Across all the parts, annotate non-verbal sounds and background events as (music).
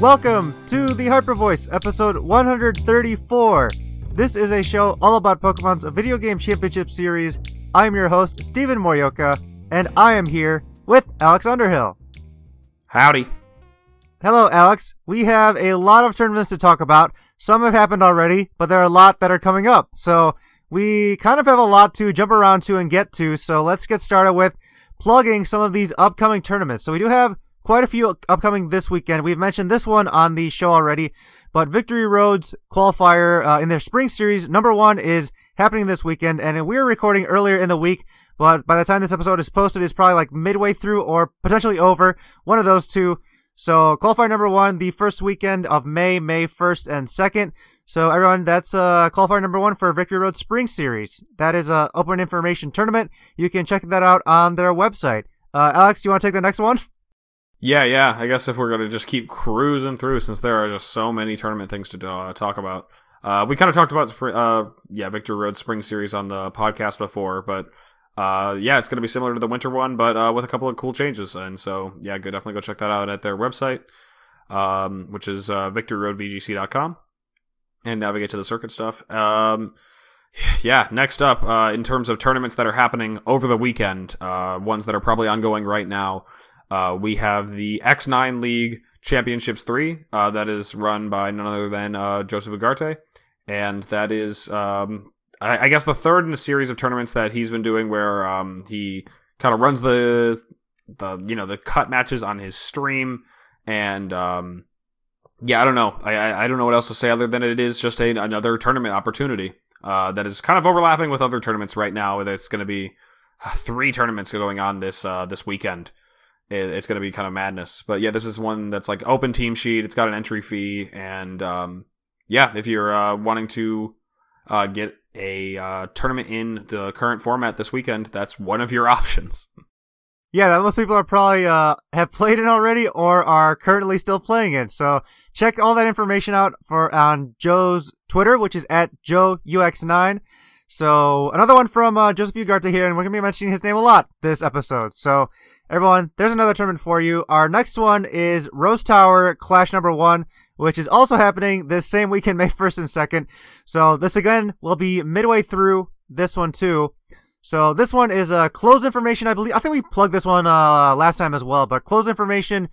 Welcome to the Hyper Voice, episode 134. This is a show all about Pokemon's video game championship series. I'm your host, Stephen Morioka, and I am here with Alex Underhill. Howdy. Hello, Alex. We have a lot of tournaments to talk about. Some have happened already, but there are a lot that are coming up. So we kind of have a lot to jump around to and get to. So let's get started with plugging some of these upcoming tournaments. So we do have quite a few upcoming this weekend. We've mentioned this one on the show already, but Victory Road's qualifier uh, in their spring series, number one, is happening this weekend, and we are recording earlier in the week. But by the time this episode is posted, it's probably like midway through or potentially over. One of those two. So qualifier number one, the first weekend of May, May 1st and 2nd. So everyone, that's uh, qualifier number one for Victory Road Spring Series. That is a open information tournament. You can check that out on their website. Uh, Alex, do you want to take the next one? Yeah, yeah. I guess if we're going to just keep cruising through, since there are just so many tournament things to uh, talk about, uh, we kind of talked about uh, yeah Victory Road Spring Series on the podcast before, but uh, yeah, it's going to be similar to the winter one, but uh, with a couple of cool changes. And so yeah, go definitely go check that out at their website, um, which is uh, victoryroadvgc.com, and navigate to the circuit stuff. Um, yeah, next up, uh, in terms of tournaments that are happening over the weekend, uh, ones that are probably ongoing right now. Uh, we have the X9 League Championships 3, uh, that is run by none other than uh, Joseph Ugarte. And that is, um, I, I, guess, the third in a series of tournaments that he's been doing where um, he kind of runs the, the, you know, the cut matches on his stream. And, um, yeah, I don't know. I, I don't know what else to say other than it is just a, another tournament opportunity uh, that is kind of overlapping with other tournaments right now. There's going to be uh, three tournaments going on this uh, this weekend it's going to be kind of madness. But yeah, this is one that's like open team sheet. It's got an entry fee, and um, yeah, if you're uh, wanting to uh, get a uh, tournament in the current format this weekend, that's one of your (laughs) options. Yeah, most people are probably uh, have played it already or are currently still playing it. So check all that information out for on Joe's Twitter, which is at JoeUX9. So another one from uh, Joseph Ugarte here, and we're gonna be mentioning his name a lot this episode. So Everyone, there's another tournament for you. Our next one is Rose Tower Clash number one, which is also happening this same weekend, (laughs) May 1st and 2nd. So this again will be midway through this one too. So this one is uh, closed information, I believe. I think we plugged this one uh, last time as well, but closed information.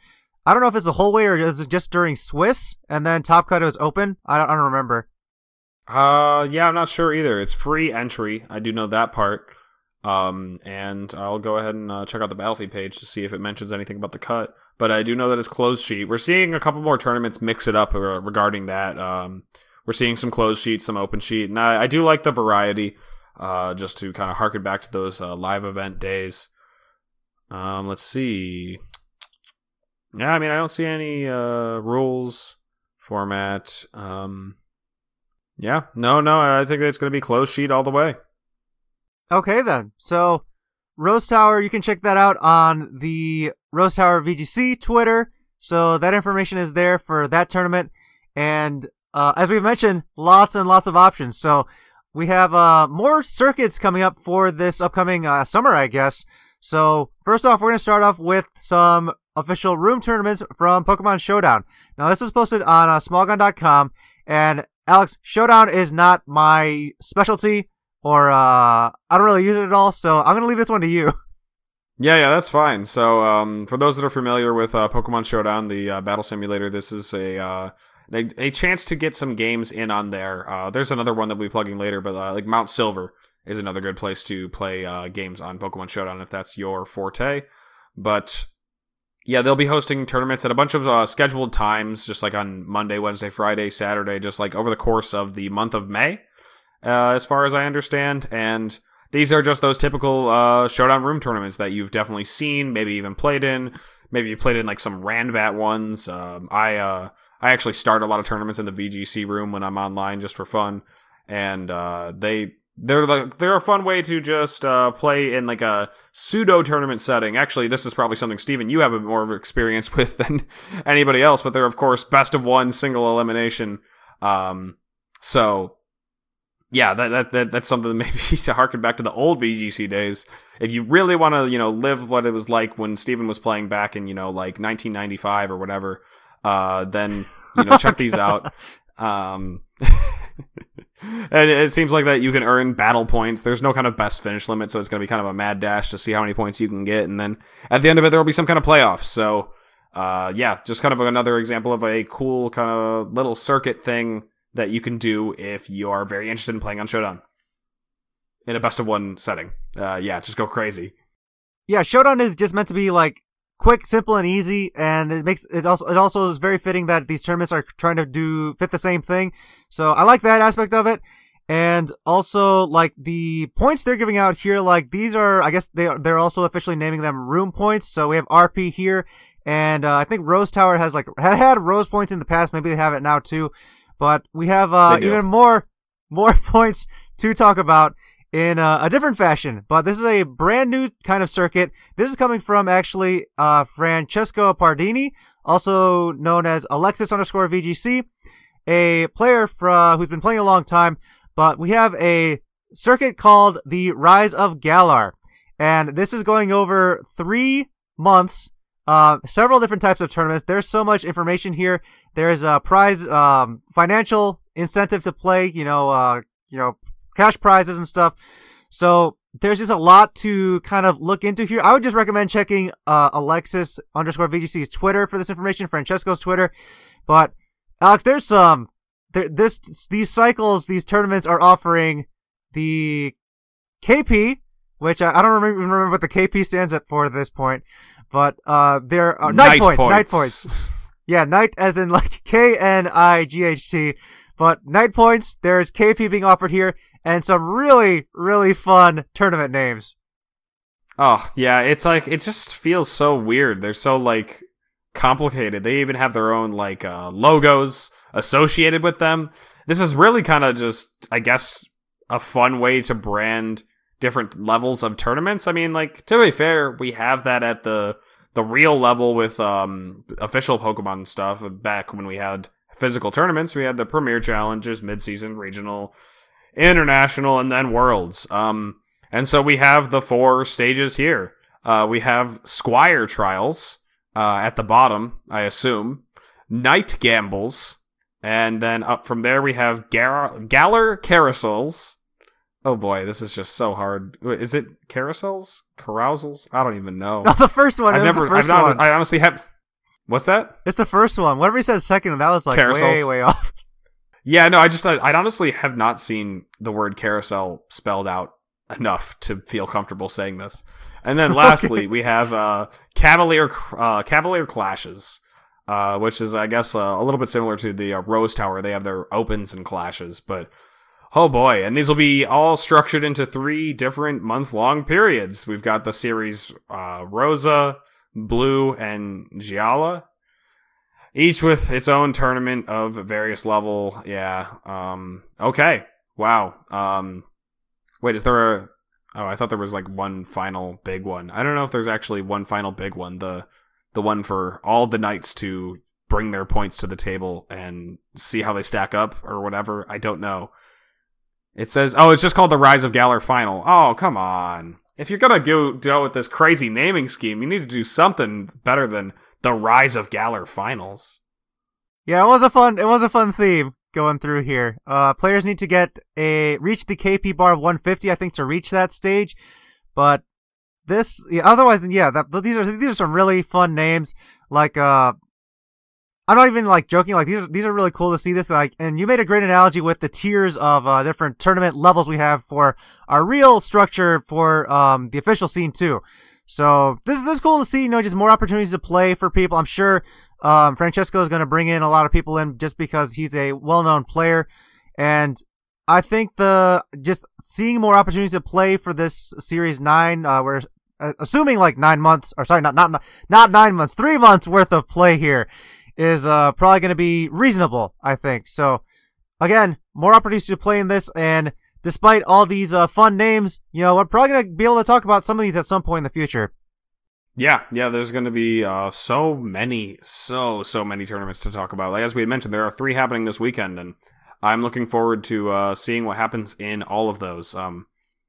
I don't know if it's the whole way or is it just during Swiss and then Top Cut is open. I don't, I don't remember. Uh, yeah, I'm not sure either. It's free entry. I do know that part. Um, and I'll go ahead and uh, check out the Battlefy page to see if it mentions anything about the cut. But I do know that it's closed sheet. We're seeing a couple more tournaments mix it up uh, regarding that. Um, we're seeing some closed sheet, some open sheet, and I, I do like the variety. Uh, just to kind of harken back to those uh, live event days. Um, let's see. Yeah, I mean, I don't see any uh, rules format. Um, yeah, no, no, I think it's going to be closed sheet all the way. Okay then. So Rose Tower, you can check that out on the Rose Tower VGC Twitter. So that information is there for that tournament. And uh, as we mentioned, lots and lots of options. So we have uh, more circuits coming up for this upcoming uh, summer, I guess. So first off, we're going to start off with some official room tournaments from Pokemon Showdown. Now this was posted on uh, smogon.com. And Alex, Showdown is not my specialty or uh, I don't really use it at all. So I'm gonna leave this one to you. (laughs) Yeah, yeah, that's fine. So, um, for those that are familiar with uh, Pokemon Showdown, the uh, battle simulator, this is a, uh, a, a chance to get some games in on there. Uh, there's another one that we'll be plugging later, but uh, like Mount Silver is another good place to play uh, games on Pokemon Showdown if that's your forte. But yeah, they'll be hosting tournaments at a bunch of uh, scheduled times, just like on Monday, Wednesday, Friday, Saturday, just like over the course of the month of May, uh, as far as I understand. And these are just those typical uh, Showdown Room tournaments that you've definitely seen, maybe even played in. Maybe you played in like some Ranbat ones. Um, I uh, I actually start a lot of tournaments in the VGC room when I'm online just for fun, and uh, they they're like they're a fun way to just uh, play in like a pseudo tournament setting. Actually, this is probably something Steven you have a more of experience (laughs) with than anybody else, but they're of course best of one single elimination. Um, so yeah, that, that, that that's something (laughs) maybe to harken back to the old VGC days. If you really want to, you know, live what it was like when Steven was playing back in, you know, like 1995 or whatever, uh, then you know, check these out. (laughs) Um, (laughs) and it seems like that you can earn battle points. There's no kind of best finish limit, so it's going to be kind of a mad dash to see how many points you can get, and then at the end of it, there will be some kind of playoffs. So, uh, yeah, just kind of another example of a cool kind of little circuit thing that you can do if you are very interested in playing on Showdown in a best of one setting. Uh, yeah, just go crazy. Yeah, Showdown is just meant to be like quick, simple, and easy, and it makes it also it also is very fitting that these tournaments are trying to do fit the same thing. So I like that aspect of it, and also like the points they're giving out here. Like these are, I guess they are, they're also officially naming them room points. So we have RP here, and uh, I think Rose Tower has like had had Rose points in the past. Maybe they have it now too, but we have uh, even more more (laughs) points to talk about in uh, a different fashion, but this is a brand new kind of circuit. This is coming from actually uh, Francesco Pardini, also known as Alexis underscore VGC, a player for, who's been playing a long time. But we have a circuit called the Rise of Galar, and this is going over three months. Uh, several different types of tournaments. There's so much information here. There's a prize, um, financial incentive to play. You know, uh, you know, cash prizes and stuff. So there's just a lot to kind of look into here. I would just recommend checking uh, Alexis underscore VGC's Twitter for this information, Francesco's Twitter. But Alex, there's some there this these cycles, these tournaments are offering the KP, which I, I don't remember, remember what the KP stands at for at this point. But uh, there are night, knight points, points, knight points. yeah, night as in like (laughs) K N I G H T. But knight points, there's KP being offered here, and some really, really fun tournament names. Oh, yeah, it's like it just feels so weird. They're so like complicated. They even have their own like uh, logos associated with them. This is really kind of just I guess a fun way to brand different levels of tournaments. I mean, like to be fair, we have that at the the real level with um official Pokemon stuff back when we had physical tournaments. We had the Premier Challenges, mid-season, regional, international, and then worlds. Um, and so we have the four stages here. Uh, we have Squire Trials uh, at the bottom, I assume, Knight Gambles, and then up from there we have Gar- Galar Carousels. Oh boy, this is just so hard. Is it carousels? Carousels? I don't even know. No, (laughs) the first one. I've never. I've not. One. I honestly have. What's that? It's the first one. Whatever he says second, that was like Carousels. way, way off. (laughs) Yeah, no, I just I, I honestly have not seen the word carousel spelled out enough to feel comfortable saying this. And then (laughs) lastly, okay. we have uh, Cavalier uh, Cavalier Clashes, uh, which is I guess uh, a little bit similar to the uh, Rose Tower. They have their opens and clashes, but oh boy! And these will be all structured into three different month long periods. We've got the series uh, Rosa, Blue, and Giala each with its own tournament of various level. Yeah. Um. Okay. Wow. Um. Wait, is there a? Oh, I thought there was like one final big one. I don't know if there's actually one final big one. The the one for all the knights to bring their points to the table and see how they stack up or whatever. I don't know. It says, oh, it's just called the Rise of Galar Final. Oh, come on. If you're gonna go go with this crazy naming scheme, you need to do something better than the Rise of Galar finals. Yeah, it was a fun it was a fun theme going through here. Uh, players need to get a reach the KP bar of 150, I think, to reach that stage. But this, yeah, otherwise, yeah, that these are these are some really fun names. Like, uh, I'm not even like joking. Like these are these are really cool to see this. Like, and you made a great analogy with the tiers of uh, different tournament levels we have for our real structure for um, the official scene too. So this this is cool to see. You know, just more opportunities to play for people. I'm sure um, Francesco is going to bring in a lot of people in just because he's a well-known player, and I think the just seeing more opportunities to play for this series nine, uh, we're uh, assuming like nine months, or sorry, not not not nine months, three months worth of play here is uh, probably going to be reasonable, I think. So, again, more opportunities to play in this, and despite all these uh, fun names, you know, we're probably going to be able to talk about some of these at some point in the future. Yeah, yeah, there's going to be uh, so many, so, so many tournaments to talk about. Like, as we mentioned, there are three happening this weekend, and I'm looking forward to uh, seeing what happens in all of those. Um,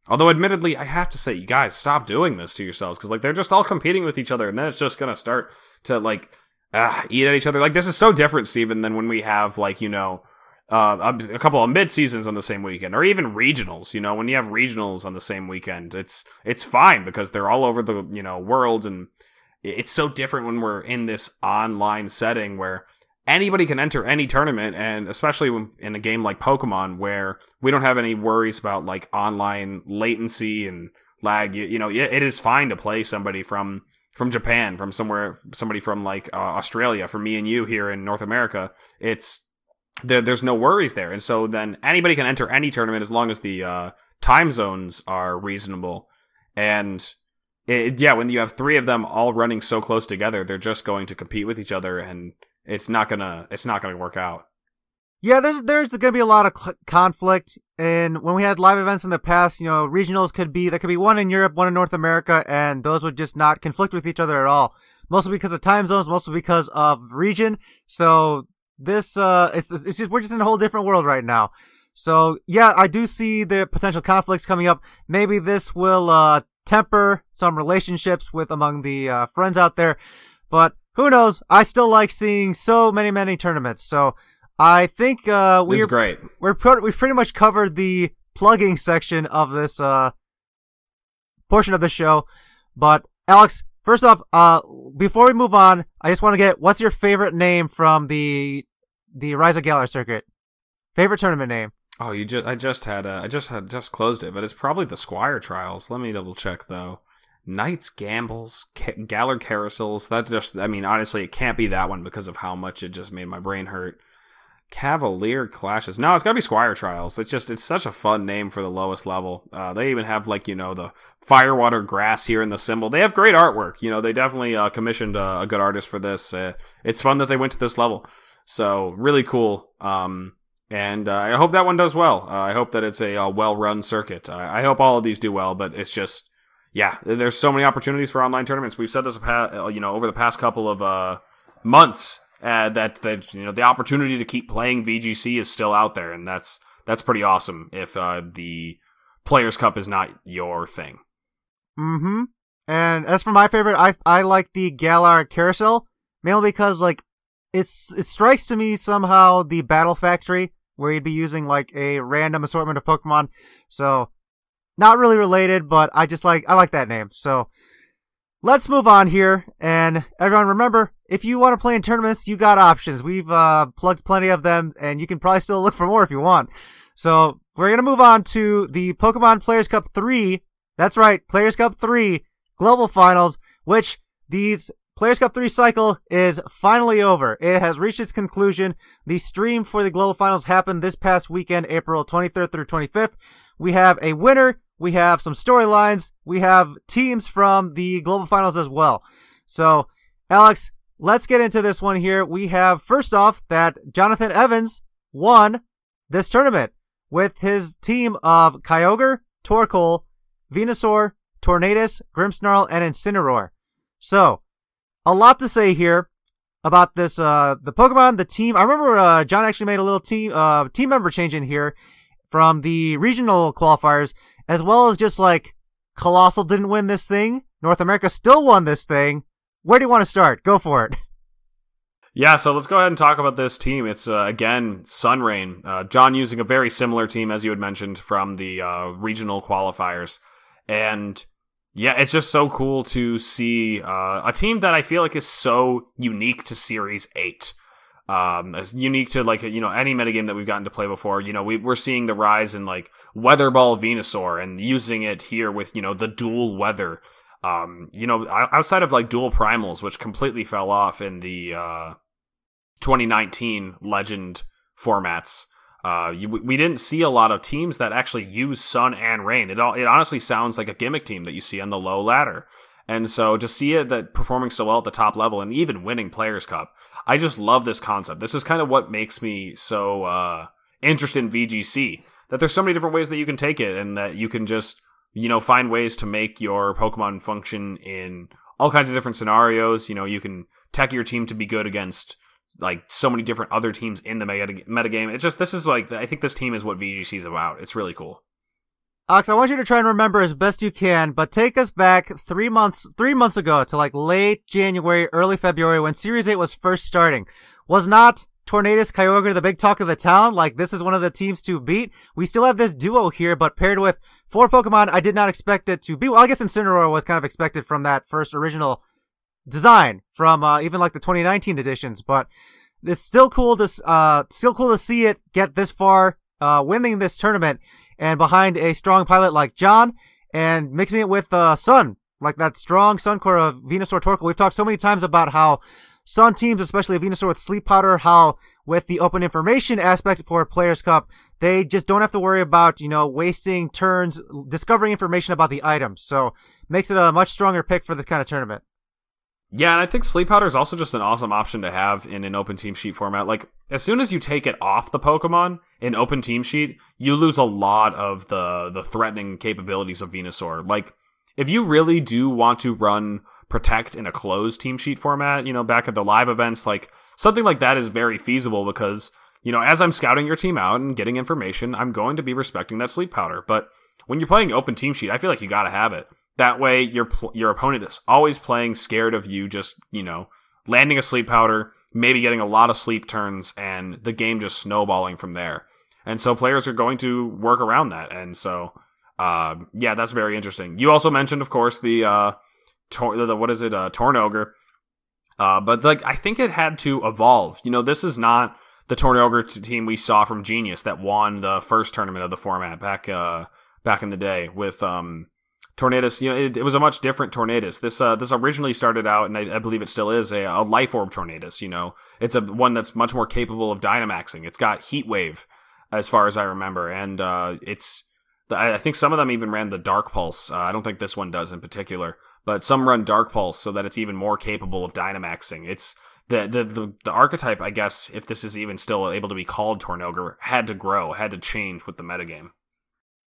although, admittedly, I have to say, you guys, stop doing this to yourselves, because, like, they're just all competing with each other, and then it's just going to start to, like, uh, eat at each other. Like this is so different, Steven, than when we have like you know uh, a, couple of mid seasons on the same weekend, or even regionals. You know, when you have regionals on the same weekend, it's it's fine because they're all over the you know world, and it's so different when we're in this online setting where anybody can enter any tournament, and especially in a game like Pokemon where we don't have any worries about like online latency and lag. You, you know, it is fine to play somebody from from Japan, from somewhere, somebody from like uh, Australia, for me and you here in North America, it's there, there's no worries there, and so then anybody can enter any tournament as long as the uh, time zones are reasonable. And it, yeah, when you have three of them all running so close together, they're just going to compete with each other, and it's not gonna it's not gonna work out. Yeah, there's there's going to be a lot of cl- conflict, and when we had live events in the past, you know, regionals could be there could be one in Europe, one in North America, and those would just not conflict with each other at all. Mostly because of time zones, mostly because of region. So this, uh, it's it's just we're just in a whole different world right now. So yeah, I do see the potential conflicts coming up. Maybe this will uh, temper some relationships with among the uh, friends out there, but who knows? I still like seeing so many many tournaments. So I think uh, we're great. We're pr- we've pretty much covered the plugging section of this uh, portion of the show. But Alex, first off, uh, before we move on, I just want to get what's your favorite name from the the Rise of Galar circuit? Favorite tournament name? Oh, you just I just had uh, I just had just closed it, but it's probably the Squire Trials. Let me double check though. Knights Gambles, Ca- Carousels. That just I mean honestly, it can't be that one because of how much it just made my brain hurt. Cavalier Clashes. No, it's gotta be Squire Trials. It's just it's such a fun name for the lowest level. Uh, they even have like you know the firewater grass here in the symbol. They have great artwork. You know they definitely uh, commissioned a, a, good artist for this. Uh, it's fun that they went to this level. So really cool. Um, and uh, I hope that one does well. Uh, I hope that it's a, well run circuit. I hope all of these do well, but it's just yeah, there's so many opportunities for online tournaments. We've said this, uh, you know, over the past couple of months uh, that that you know the opportunity to keep playing VGC is still out there, and that's that's pretty awesome. If uh, the Players Cup is not your thing. Mm-hmm. And as for my favorite, I I like the Galar Carousel mainly because like it's it strikes to me somehow the Battle Factory where you'd be using like a random assortment of Pokemon. So not really related, but I just like I like that name. So let's move on here. And everyone, remember, if you want to play in tournaments, you got options. We've uh, plugged plenty of them, and you can probably still look for more if you want. So we're gonna move on to the Pokemon Players Cup three. That's right, Players Cup three global finals, which these Players Cup 3 cycle is finally over. It has reached its conclusion. The stream for the Global Finals happened this past weekend, April 23rd through 25th. We have a winner we have some storylines. We have teams from the global finals as well. So, Alex, let's get into this one here. We have first off that Jonathan Evans won this tournament with his team of Kyogre, Torkoal, Venusaur, Tornadus, Grimmsnarl, and Incineroar. So, a lot to say here about this uh the Pokemon, the team. I remember uh John actually made a little team uh team member change in here from the regional qualifiers as well as just like Colossal didn't win this thing. North America still won this thing. Where do you want to start? Go for it. (laughs) Yeah, so let's go ahead and talk about this team. It's uh, again Sunrain. Uh, John using a very similar team as you had mentioned from the uh, regional qualifiers, and yeah, it's just so cool to see uh, a team that I feel like is so unique to Series Eight. Um, as unique to like you know any metagame that we've gotten to play before. You know, we, we're seeing the rise in like Weather Ball Venusaur and using it here with you know the dual weather. Um, you know, outside of like dual primals, which completely fell off in the uh, 2019 Legend formats. Uh, you, we didn't see a lot of teams that actually use Sun and Rain. It all, it honestly sounds like a gimmick team that you see on the low ladder. And so to see it that performing so well at the top level and even winning Players Cup, I just love this concept. This is kind of what makes me so uh, interested in VGC. That there's so many different ways that you can take it, and that you can just you know find ways to make your Pokemon function in all kinds of different scenarios. You know, you can tech your team to be good against like so many different other teams in the meta metagame. It's just this is like I think this team is what VGC is about. It's really cool. Alex, I want you to try and remember as best you can, but take us back three months, three months ago to like late January, early February when Series 8 was first starting. Was not Tornadus Kyogre the big talk of the town? Like this is one of the teams to beat. We still have this duo here, but paired with four Pokemon, I did not expect it to be. Well, I guess Incineroar was kind of expected from that first original design from uh, even like the 2019 editions, but it's still cool to uh, still cool to see it get this far, uh, winning this tournament and behind a strong pilot like John and mixing it with uh, Sun, like that strong Sun core of Venusaur Torkoal. We've talked so many times about how Sun teams, especially Venusaur with Sleep Powder, how with the open information aspect for Players Cup, they just don't have to worry about, you know, wasting turns discovering information about the items. So makes it a much stronger pick for this kind of tournament. Yeah, and I think Sleep Powder is also just an awesome option to have in an open team sheet format. Like, as soon as you take it off the Pokemon in open team sheet, you lose a lot of the the threatening capabilities of Venusaur. Like, if you really do want to run Protect in a closed team sheet format, you know, back at the live events, like something like that is very feasible because, you know, as I'm scouting your team out and getting information, I'm going to be respecting that Sleep Powder. But when you're playing open team sheet, I feel like you got to have it. That way, your your opponent is always playing scared of you, just you know, landing a sleep powder, maybe getting a lot of sleep turns, and the game just snowballing from there. And so players are going to work around that. And so, uh, yeah, that's very interesting. You also mentioned, of course, the uh, tor- the what is it, uh, Tornogre. Uh, but like, I think it had to evolve. You know, this is not the Tornogre team we saw from Genius that won the first tournament of the format back uh back in the day with um Tornadus, you know, it, it, was a much different Tornadus. This uh, this originally started out, and I, I believe it still is a, a, life orb Tornadus. You know, it's a one that's much more capable of Dynamaxing. It's got Heat Wave, as far as I remember, and uh, it's. I think some of them even ran the Dark Pulse. Uh, I don't think this one does in particular, but some run Dark Pulse so that it's even more capable of Dynamaxing. It's the, the the the archetype, I guess, if this is even still able to be called Tornogre, had to grow, had to change with the metagame.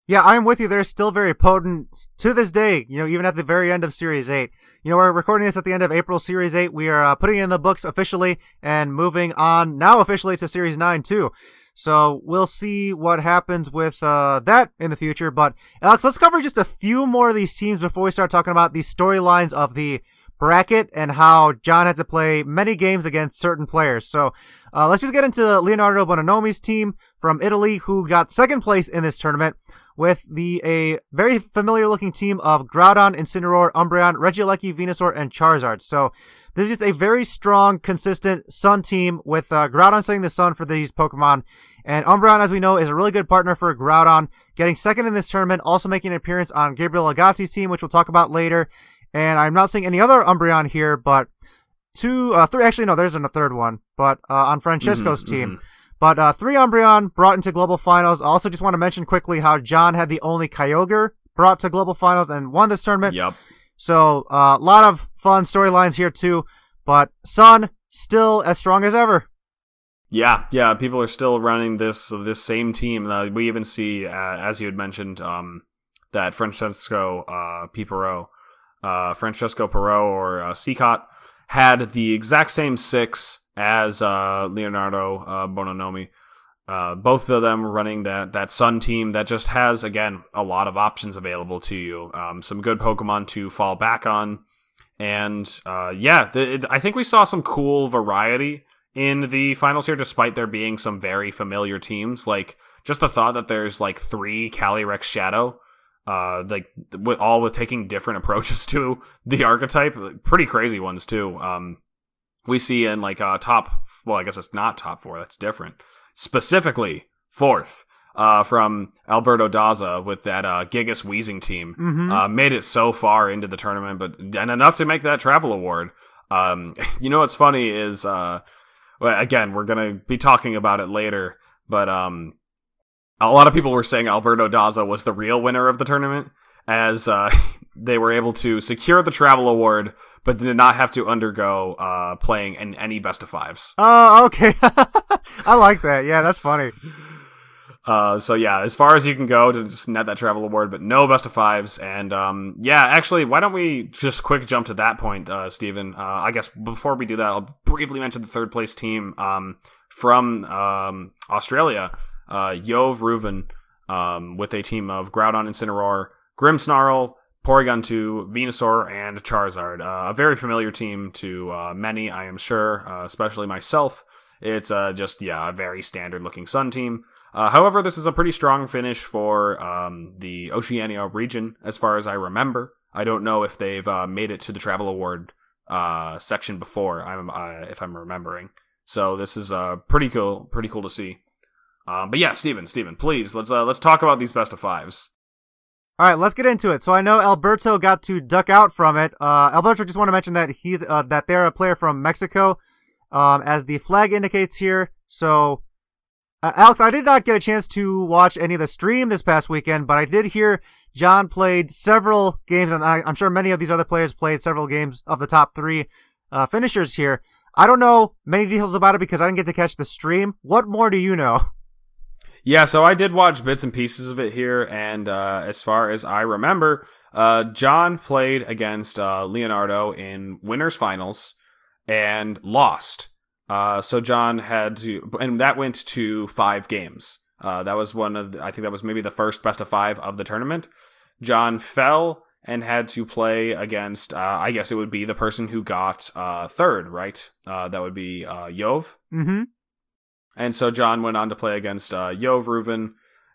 Yeah, I'm with you. They're still very potent to this day. You know, even at the very end of Series Eight. You know, we're recording this at the end of April Series Eight. We are uh, putting in the books officially and moving on now officially to Series Nine too. So we'll see what happens with uh, that in the future. But Alex, let's cover just a few more of these teams before we start talking about the storylines of the bracket and how John had to play many games against certain players. So uh, let's just get into Leonardo Bonanomi's team from Italy, who got second place in this tournament with the a very familiar looking team of Groudon, Incineroar, Umbreon, Regieleki, Venusaur, and Charizard. So this is just a very strong, consistent Sun team with uh, Groudon setting the Sun for these Pokemon. And Umbreon, as we know, is a really good partner for Groudon, getting second in this tournament, also making an appearance on Gabriel Agazzi's team, which we'll talk about later. And I'm not seeing any other Umbreon here, but two, uh, three, actually, no, there's a third one, but uh, on Francesco's mm-hmm, team. Mm-hmm. But uh, three Umbreon brought into global finals. Also just want to mention quickly how John had the only Kyogre brought to global finals and won this tournament. Yep. So a uh, lot of fun storylines here too. But Sun still as strong as ever. Yeah, yeah. People are still running this this same team. Uh, we even see, uh, as you had mentioned, um, that Francesco uh, Pipero, uh, Francesco Perot or uh, had the exact same six as uh, Leonardo uh, Bonanomi. Uh, both of them running that that Sun team that just has again a lot of options available to you. Um, some good Pokemon to fall back on, and uh, yeah, I think we saw some cool variety in the finals here, despite there being some very familiar teams. Like just the thought that there's like three Calyrex Shadow. Uh, like with all with taking different (laughs) approaches to the archetype, pretty crazy ones too. Um, we see in like uh, top well, I guess it's not top four. That's different. Specifically, fourth uh, from Alberto Daza with that uh, Gigas Weezing team. Mhm. Uh, made it so far into the tournament, but and enough to make that travel award. Um, (laughs) you know what's funny is, uh, well, again, we're gonna be talking about it later, but um, a lot of people were saying Alberto Daza was the real winner of the tournament, as uh, (laughs) they were able to secure the travel award, but did not have to undergo uh, playing in any best of fives. Oh, okay. (laughs) I like that. Yeah, that's funny. Uh, so yeah, as far as you can go to just net that travel award, but no best of fives. And um, yeah, actually, why don't we just quick jump to that point, uh, Steven? Uh, I guess before we do that, I'll briefly mention the third place team um, from um, Australia, uh, Yov Reuven, um, with a team of Groudon Incineroar, Grimmsnarl, Porygon 2, Venusaur, and Charizard. Uh, a very familiar team to uh, many, I am sure, uh, especially myself. It's uh, just, yeah, a very standard looking Sun team. Uh, however, this is a pretty strong finish for um, the Oceania region, as far as I remember. I don't know if they've uh, made it to the travel award section before. I'm if I'm remembering. So this is pretty cool. Pretty cool to see. Um, but yeah, Steven, Steven, please let's let's talk about these best of fives. All right, let's get into it. So I know Alberto got to duck out from it. Uh, Alberto just want to mention that he's uh, that they're a player from Mexico, um, as the flag indicates here. So, uh, Alex, I did not get a chance to watch any of the stream this past weekend, but I did hear John played several games, and I, I'm sure many of these other players played several games of the top three uh, finishers here. I don't know many details about it because I didn't get to catch the stream. What more do you know? (laughs) Yeah, so I did watch bits and pieces of it here, and uh, as far as I remember, uh, John played against uh, Leonardo in winners finals and lost. Uh, so John had to, and that went to five games. Uh, that was one of, the, I think that was maybe the first best of five of the tournament. John fell and had to play against, uh, I guess it would be the person who got third, right? That would be Yov. Mm-hmm. And so John went on to play against uh, Reuven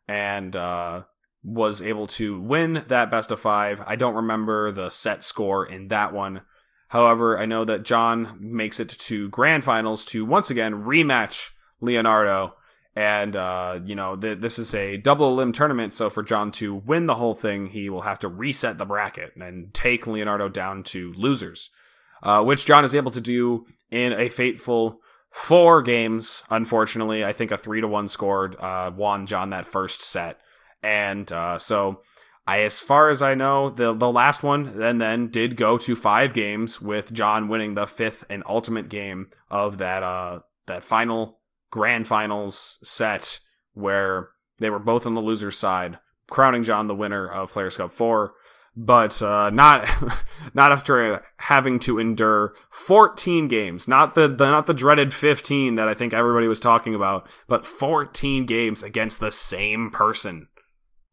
and uh, was able to win that best of five. I don't remember the set score in that one. However, I know that John makes it to grand finals to once again rematch Leonardo. And, uh, you know, th- this is a double elim tournament. So for John to win the whole thing, he will have to reset the bracket and take Leonardo down to losers, uh, which John is able to do in a fateful four games. Unfortunately, I think a three to one scored uh, won John that first set, and uh, so I, as far as I know, the the last one then then did go to five games with John winning the fifth and ultimate game of that uh that final grand finals set where they were both on the loser's side, crowning John the winner of Players Cup four but uh, not (laughs) not after having to endure 14 games. Not the, the not the dreaded 15 that I think everybody was talking about, but 14 games against the same person.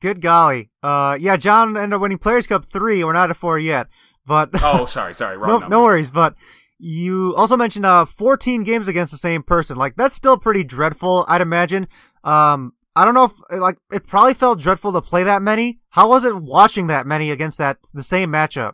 Good golly. Uh, yeah, John ended up winning Players Cup three. We're not at four yet, but (laughs) Oh, sorry, sorry, wrong no, number. no worries. But you also mentioned uh 14 games against the same person. Like that's still pretty dreadful, I'd imagine. Um, I don't know if like it probably felt dreadful to play that many. How was it watching that many against that the same matchup?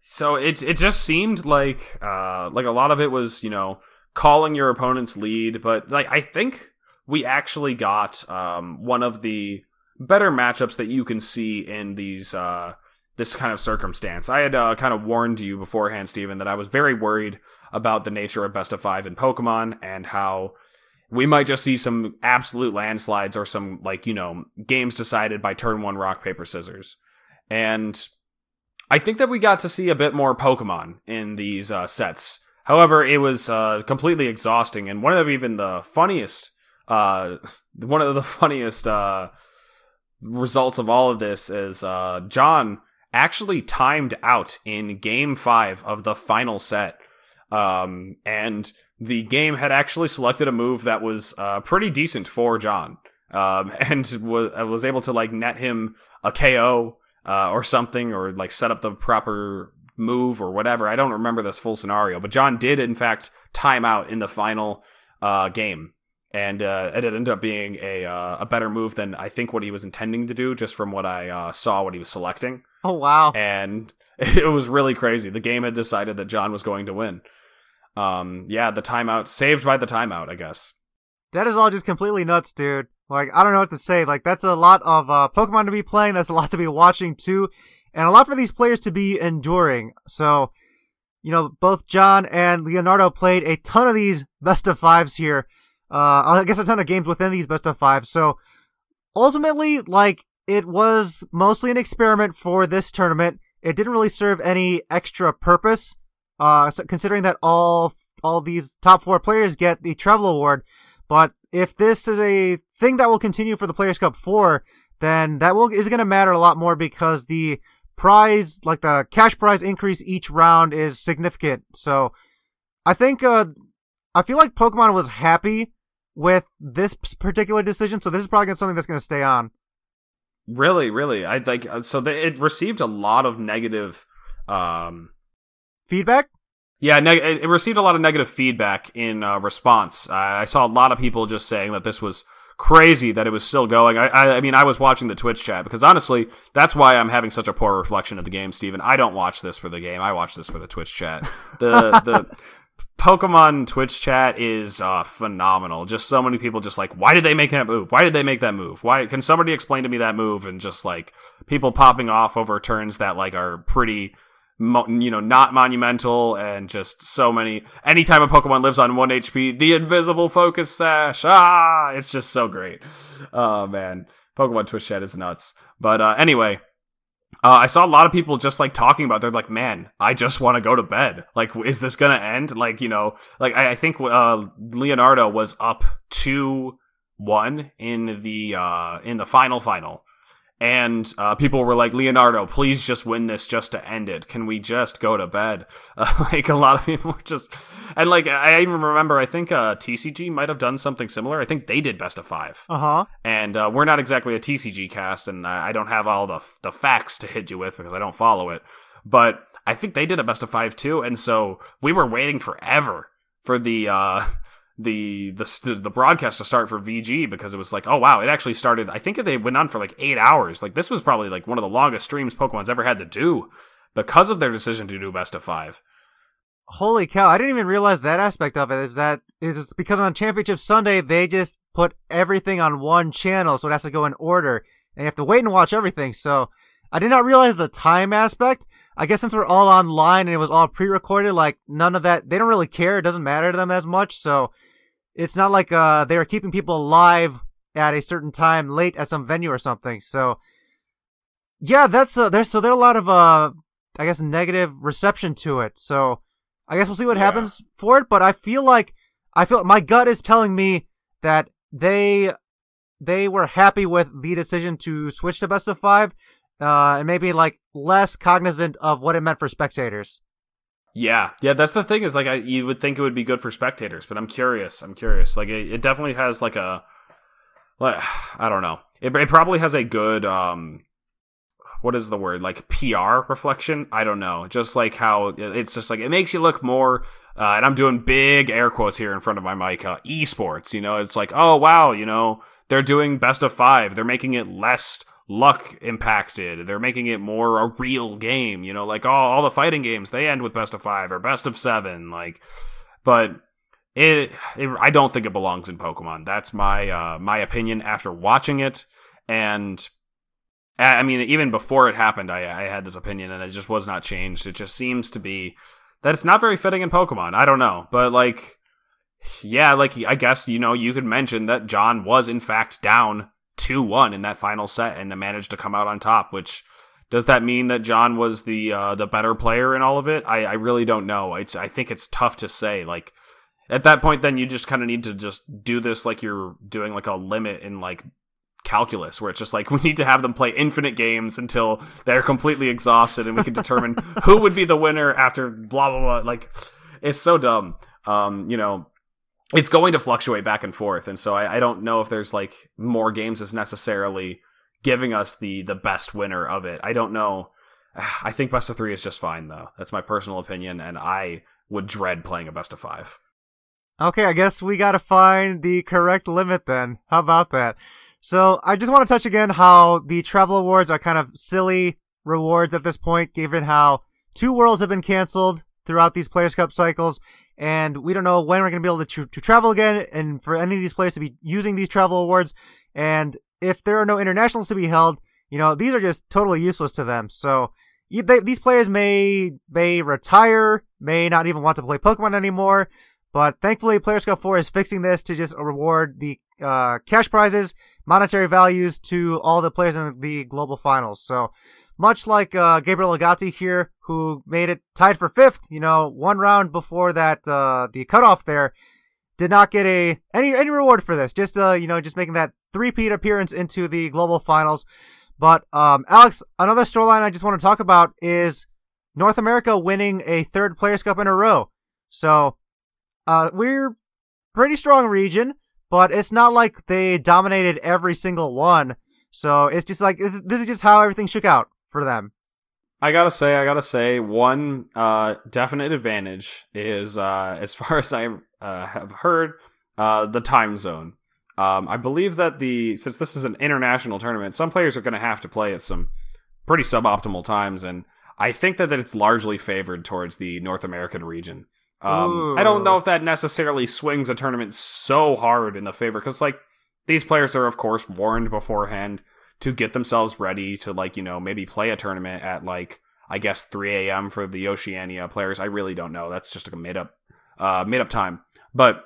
So it's it just seemed like uh like a lot of it was you know calling your opponent's lead, but like I think we actually got um one of the better matchups that you can see in these uh this kind of circumstance. I had uh, kind of warned you beforehand, Steven, that I was very worried about the nature of best of five in Pokemon and how we might just see some absolute landslides or some like you know games decided by turn one rock paper scissors. And i think that we got to see a bit more pokemon in these uh, sets. However it was uh, completely exhausting and one of even the funniest uh, (laughs) one of the (laughs) funniest uh, results of all of this is uh, john actually timed out in game five of the final set um, and the game had actually selected a move that was uh, pretty decent for John, um, (laughs) and was was able to like net him a KO uh, or something, or like set up the proper move or whatever. I don't remember this full scenario, but John did in fact time out in the final uh, game, and uh, it ended up being a uh, a better move than I think what he was intending to do, just from what I uh, saw what he was selecting, Oh wow. and (laughs) it was really crazy. The game had decided that John was going to win. Um, yeah, the timeout saved by the timeout, I guess. That is all just completely nuts, dude. Like I don't know what to say. Like that's a lot of uh, Pokemon to be playing. That's a lot to be watching too, and a lot for these players to be enduring. So, you know, both John and Leonardo played a ton of these best of fives here. Uh, I guess a ton of games within these best of fives. So ultimately, like it was mostly an experiment for this tournament. It didn't really serve any extra purpose. Uh, considering that all all these top four players get the travel award, but if this is a thing that will continue for the Players Cup 4, then that will is going to matter a lot more because the prize, like the cash prize increase each round is significant. So I think, uh, I feel like Pokemon was happy with this particular decision. So this is probably something that's going to stay on. Really, really. I like, uh, so the, it received a lot of negative, um, feedback. Yeah, neg- it received a lot of negative feedback in uh, response. I saw a lot of people just saying that this was crazy that it was still going. I, I, I, mean, I was watching the Twitch chat because honestly, that's why I'm having such a poor reflection of the game, Steven. I don't watch this for the game. I watch this for the Twitch chat. The (laughs) the Pokemon Twitch chat is uh, phenomenal. Just so many people just like, why did they make that move? Why did they make that move? Why can somebody explain to me that move? And just like people popping off over turns that like are pretty you know, not monumental and just so many. Anytime a Pokemon lives on one HP, the invisible focus sash. Ah, it's just so great. Oh man, Pokemon Twitch chat is nuts. But uh, anyway, uh, I saw a lot of people just like talking about. They're like, "Man, I just want to go to bed. Like, is this gonna end? Like, you know, like I, I think uh, Leonardo was up two one in the uh, in the final final and uh, people were like, Leonardo, please just win this just to end it. Can we just go to bed? (laughs) Uh, like a lot of people were just, and like I even remember, I think uh, TCG might have done something similar. I think they did best of five. Uh-huh. And uh, we're not exactly a TCG cast, and I don't have all the the facts to hit you with because I don't follow it. But I think they did a best of five too, and so we were waiting forever for the uh, the the the broadcast to start for VG because it was like, oh wow, it actually started. I think they went on for like eight hours. Like this was probably like one of the longest streams Pokemon's ever had to do because of their decision to do best of five. Holy cow! I didn't even realize that aspect of it. Is that is because on Championship Sunday they just put everything on one channel, so it has to go in order, and you have to wait and watch everything. So I did not realize the time aspect. I guess since we're all online and it was all pre-recorded, like none of that, they don't really care. It doesn't matter to them as much. So it's not like uh they are keeping people alive at a certain time late at some venue or something. So yeah, that's uh, there's so there are a lot of uh I guess negative reception to it. So I guess we'll see what yeah. happens for it. But I feel like I feel my gut is telling me that they they were happy with the decision to switch to best of five, uh, and maybe like less cognizant of what it meant for spectators. Yeah, yeah, that's the thing is like I, you would think it would be good for spectators, but I'm curious. I'm curious. Like it, it definitely has like a, like (sighs) I don't know. It, it probably has a good um, what is the word like PR reflection? I don't know. Just like how it's just like it makes you look more. Uh, and I'm doing big air quotes here in front of my mic. Uh, esports, you know, it's like oh wow, you know, they're doing best of five. They're making it less luck impacted. They're making it more a real game, you know, like all, all the fighting games they end with best of 5 or best of 7 like but it, it I don't think it belongs in Pokemon. That's my uh my opinion after watching it and I mean even before it happened I I had this opinion and it just was not changed. It just seems to be that it's not very fitting in Pokemon. I don't know, but like yeah, like I guess you know you could mention that John was in fact down 2 1 in that final set and managed to come out on top, which. Does that mean that John was the uh, the better player in all of it? I, I really don't know. It's I think it's tough to say. Like at that point, then you just kind of need to just do this like you're doing like a limit in like calculus, where it's just like (laughs) we need to have them play infinite games until they're completely exhausted, and we can determine (laughs) who would be the winner after blah blah blah. Like it's so dumb. Um, you know, it's going to fluctuate back and forth, and so I, I don't know if there's like more games is necessarily giving us the the best winner of it. I don't know. (sighs) I think best of three is just fine though. That's my personal opinion, and I would dread playing a best of five. Okay, I guess we gotta find the correct limit then. How about that? So I just want to touch again how the travel awards are kind of silly rewards at this point, given how two worlds have been canceled throughout these Players Cup cycles, and we don't know when we're going to be able to, to travel again, and for any of these players to be using these travel awards. And if there are no internationals to be held, you know, these are just totally useless to them. So they, these players may may retire, may not even want to play Pokemon anymore. But thankfully, Players Cup 4 is fixing this to just reward the uh, cash prizes, monetary values to all the players in the global finals. So much like uh, Gabriel Agati here, who made it tied for fifth, you know, one round before that uh, the cutoff there, did not get a any any reward for this. Just uh, you know, just making that three-peat appearance into the global finals. But um, Alex, another storyline I just want to talk about is North America winning a third Players Cup in a row. So uh, we're pretty strong region, but it's not like they dominated every single one. So it's just like this is just how everything shook out for them. I gotta say, I gotta say, one uh, definite advantage is, uh, as (laughs) far as I uh, have heard, uh, the time zone. Um, I believe that the since this is an international tournament, some players are going to have to play at some pretty suboptimal times, and I think that, that it's largely favored towards the North American region. Um, I don't know if that necessarily swings a tournament so hard in the favor because, like, these players are, of course, warned beforehand to get themselves ready to, like, you know, maybe play a tournament at, like, I guess 3 a.m. for the Oceania players. I really don't know. That's just like a made up, uh, made up time. But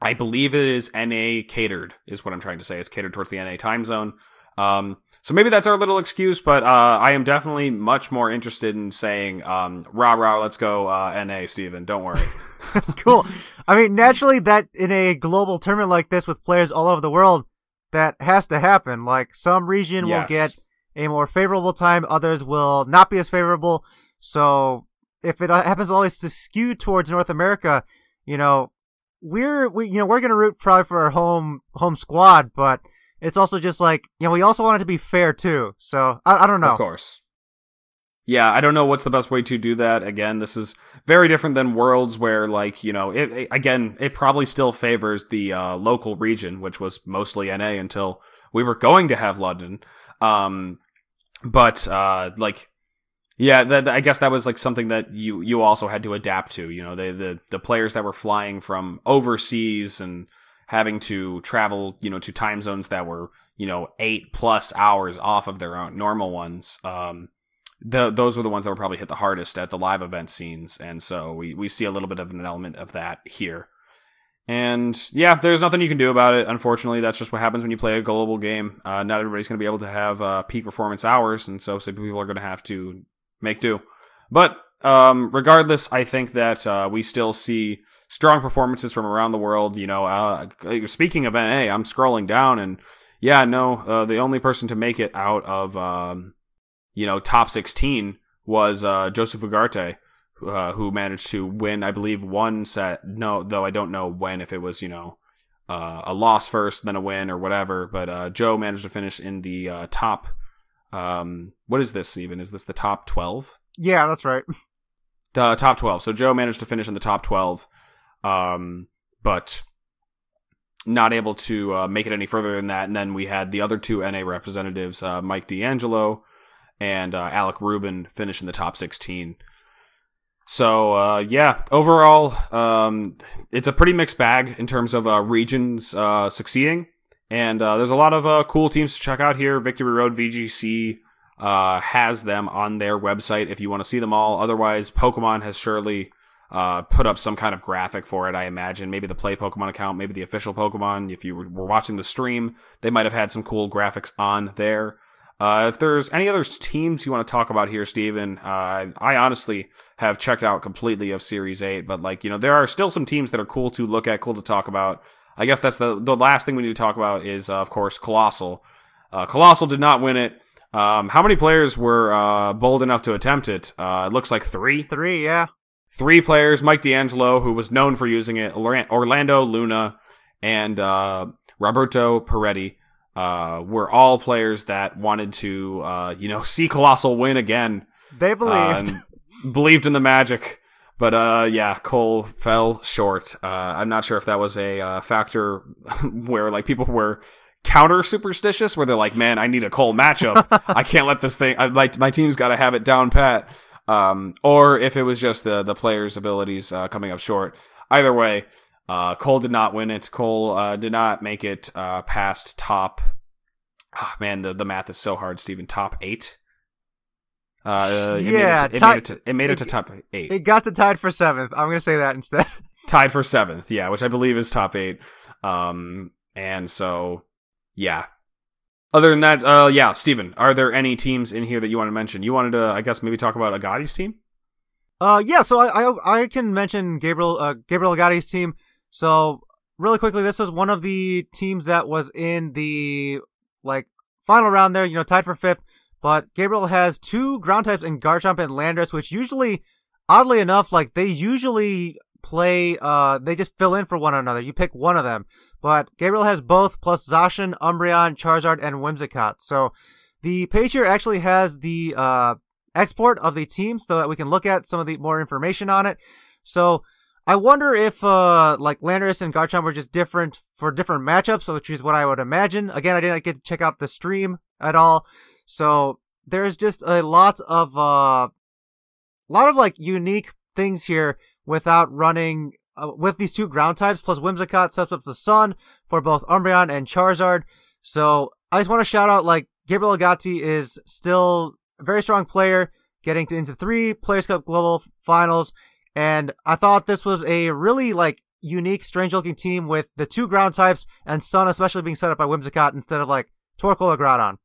I believe it is NA catered, is what I'm trying to say. It's catered towards the NA time zone. Um, so maybe that's our little excuse, but uh, I am definitely much more interested in saying, um, rah rah, let's go uh, NA, Stephen. Don't worry. (laughs) cool. I mean, naturally, that in a global tournament like this with players all over the world, that has to happen. Like some region yes. will get a more favorable time, others will not be as favorable. So if it uh, happens always to skew towards North America, you know, we're we you know we're gonna root probably for our home home squad, but it's also just like you know we also want it to be fair too. So I, I don't know. Of course. Yeah, I don't know what's the best way to do that. Again, this is very different than Worlds, where like you know, it, it again, it probably still favors the uh, local region, which was mostly NA until we were going to have London. Um, but uh, like, yeah, that, I guess that was like something that you you also had to adapt to. You know, the the the players that were flying from overseas and having to travel, you know, to time zones that were, you know, eight plus hours off of their own normal ones. Um, the, those were the ones that were probably hit the hardest at the live event scenes, and so we we see a little bit of an element of that here. And yeah, there's nothing you can do about it. Unfortunately, that's just what happens when you play a global game. Uh, not everybody's going to be able to have uh, peak performance hours, and so some people are going to have to make do. But um, regardless, I think that uh, we still see strong performances from around the world. You know, uh, speaking of NA, I'm scrolling down and yeah, no, uh, the only person to make it out of um, you know top 16 was uh, Joseph Ugarte, uh, who managed to win, I believe, one set. No, though I don't know when, if it was you know uh, a loss first, then a win or whatever. But uh, Joe managed to finish in the top. Um, what is this even? Is this the top 12? Yeah, that's right. (laughs) The top 12. So Joe managed to finish in the top 12 um, but not able to uh, make it any further than that. And then we had the other two NA representatives, uh, Mike D'Angelo and uh, Alec Rubin, finish in the top 16. So uh, yeah, overall, um, it's a pretty mixed bag in terms of uh, regions uh, succeeding, and there's a lot of cool teams to check out here. Victory Road VGC has them on their website if you want to see them all. Otherwise, Pokemon has surely uh, put up some kind of graphic for it. I imagine maybe the Play Pokemon account, maybe the official Pokemon. If you were watching the stream, they might have had some cool graphics on there. Uh, if there's any other teams you want to talk about here, Stephen, uh, I honestly have checked out completely of Series 8, but like, you know, there are still some teams that are cool to look at, cool to talk about. I guess that's the, the last thing we need to talk about is, uh, of course, Coalossal. Uh, Coalossal did not win it. Um, how many players were uh, bold enough to attempt it? Uh, it looks like three. Three, yeah. Three players: Mike D'Angelo, who was known for using it, Orlando Luna, and uh, Roberto Peretti. Uh, were all players that wanted to, uh, you know, (laughs) see Coalossal win again. They believed, believed in the magic. But uh, yeah, Cole fell short. Uh, I'm not sure if that was a uh, factor (laughs) where like people were counter superstitious, where they're like, "Man, I need a Cole matchup. (laughs) I can't let this thing. I, like my team's got to have it down pat." um, or if it was just the the players' abilities uh, coming up short. Either way, uh, Cole did not win it. Cole uh, did not make it uh, past top. Oh, man, the, the math is so hard, Stephen. Top eight. Uh, it Yeah, made it, to, it, made it, to, it made it, to top eight. It got to tied for seventh. I'm gonna say that instead. (laughs) tied for seventh, yeah, which I believe is top eight. Um, and so, yeah. Other than that, uh, yeah, Stephen, are there any teams in here that you want to mention? You wanted to, I guess, maybe talk about Agati's team? Uh, yeah. So I I, I can mention Gabriel uh, Gabriel Agati's team. So really quickly, this was one of the teams that was in the like final round there. You know, tied for fifth. But Gabriel has two ground types in Garchomp and Landorus, which usually, oddly enough, like they usually play. Uh, they just fill in for one another. You pick one of them. But Gabriel has both, plus Zacian, Umbreon, Charizard, and Whimsicott. So the page here actually has the uh export of the team so that we can look at some of the more information on it. So I wonder if uh like Landorus and Garchomp were just different for different matchups, which is what I would imagine. Again, I didn't get to check out the stream at all. So there's just a lot of uh a lot of like unique things here without running uh, with these two ground types plus Whimsicott sets up the Sun for both Umbreon and Charizard. So I just want to shout out like Gabriel Agati is still a very strong player, getting to, into three Players Cup Global Finals, and I thought this was a really like unique, strange-looking team with the two ground types and Sun especially being set up by Whimsicott instead of like Torkoal or Groudon.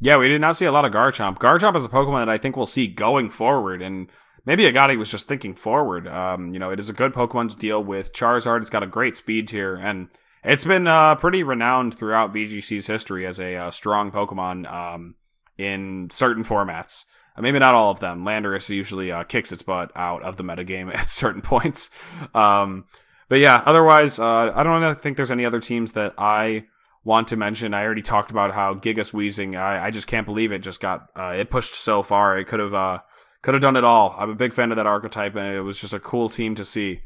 Yeah, we did not see a lot of Garchomp. Garchomp is a Pokemon that I think we'll see going forward, and maybe Agati was just thinking forward. Um, you know, it is a good Pokemon to deal with Charizard. It's got a great speed tier, and it's been uh, pretty renowned throughout VGC's history as a uh, strong Pokemon um, in certain formats. Uh, maybe not all of them. Landorus usually uh, kicks its butt out of the metagame (laughs) at certain points. Um, but yeah, otherwise, uh, I don't know, think there's any other teams that I want to mention. I already talked about how Gigas Weezing. I, I just can't believe it just got uh, it pushed so far. It could have uh, could have done it all. I'm a big fan of that archetype, and it was just a cool team to see.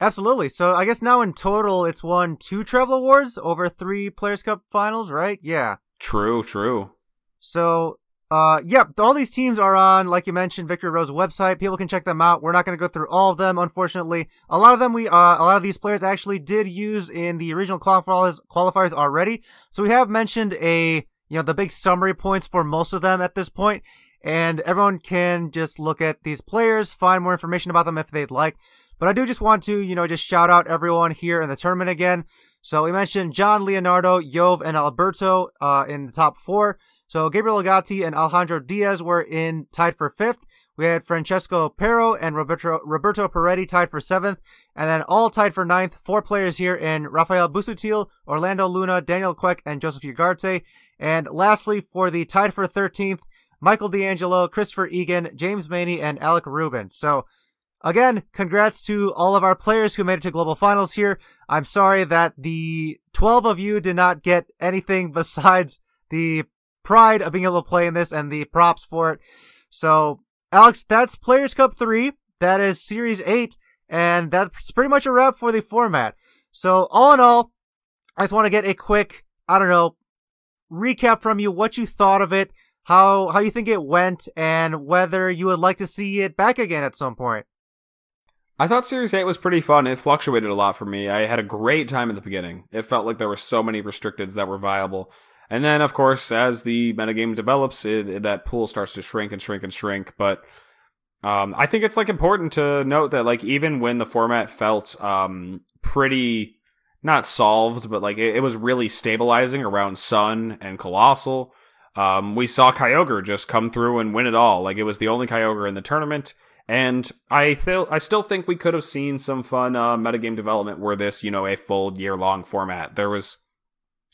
Absolutely. So I guess now in total it's won two travel awards over three Players Cup finals, right? Yeah. True, true. So, uh, yep, all these teams are on, like you mentioned, Victory Road's website. People can check them out. We're not going to go through all of them, unfortunately. A lot of them we, uh, a lot of these players actually did use in the original qualifiers, qualifiers already. So we have mentioned a, you know, the big summary points for most of them at this point, and everyone can just look at these players, find more information about them if they'd like. But I do just want to, you know, just shout out everyone here in the tournament again. So we mentioned John, Leonardo, Yov, and Alberto uh, in the top four. So Gabriel Agati and Alejandro Diaz were in tied for fifth. We had Francesco Pero and Roberto, Roberto Peretti tied for seventh. And then all tied for ninth. Four players here in Rafael Busutil, Orlando Luna, Daniel Queck, and Joseph Ugarte. And lastly, for the tied for 13th, Michael D'Angelo, Christopher Egan, James Maney, and Alec Rubin. So Again, congrats to all of our players who made it to global finals here. I'm sorry that the 12 of you did not get anything (laughs) besides the pride of being able to play in this and the props for it. So, Alex, that's Players Cup 3. That is Series 8. And that's pretty much a wrap for the format. So, all in all, I just want to get a quick, I don't know, recap from you what you thought of it, how, how you think it went, and whether you would like to see it back again at some point. I thought Series 8 was pretty fun. It fluctuated a lot for me. I had a great time at the beginning. It felt like there were so many restricteds that were viable. And then, of course, as the metagame develops, it, that pool starts to shrink and shrink and shrink. But um, I think it's like important to note that like even when the format felt um, pretty not solved, but like it, it was really stabilizing around Sun and Coalossal. Um, we saw Kyogre just come through and win it all. Like it was the only Kyogre in the tournament. And I feel I still think we could have seen some fun uh, metagame development were this, you know, a full year long format. There was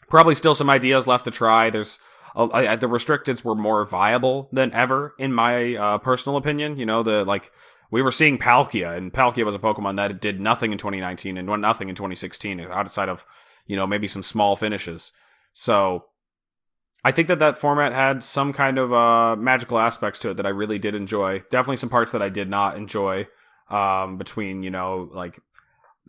probably still some ideas left to try. There's uh, the restricteds were more viable than ever, in my uh, personal opinion. You know, the like we were seeing Palkia, and Palkia was a Pokemon that did nothing in 2019 and nothing in 2016, outside of you know maybe some small finishes. So I think that that format had some kind of uh, magical aspects to it that I really did enjoy. Definitely some parts that I did not enjoy. Um, between you know like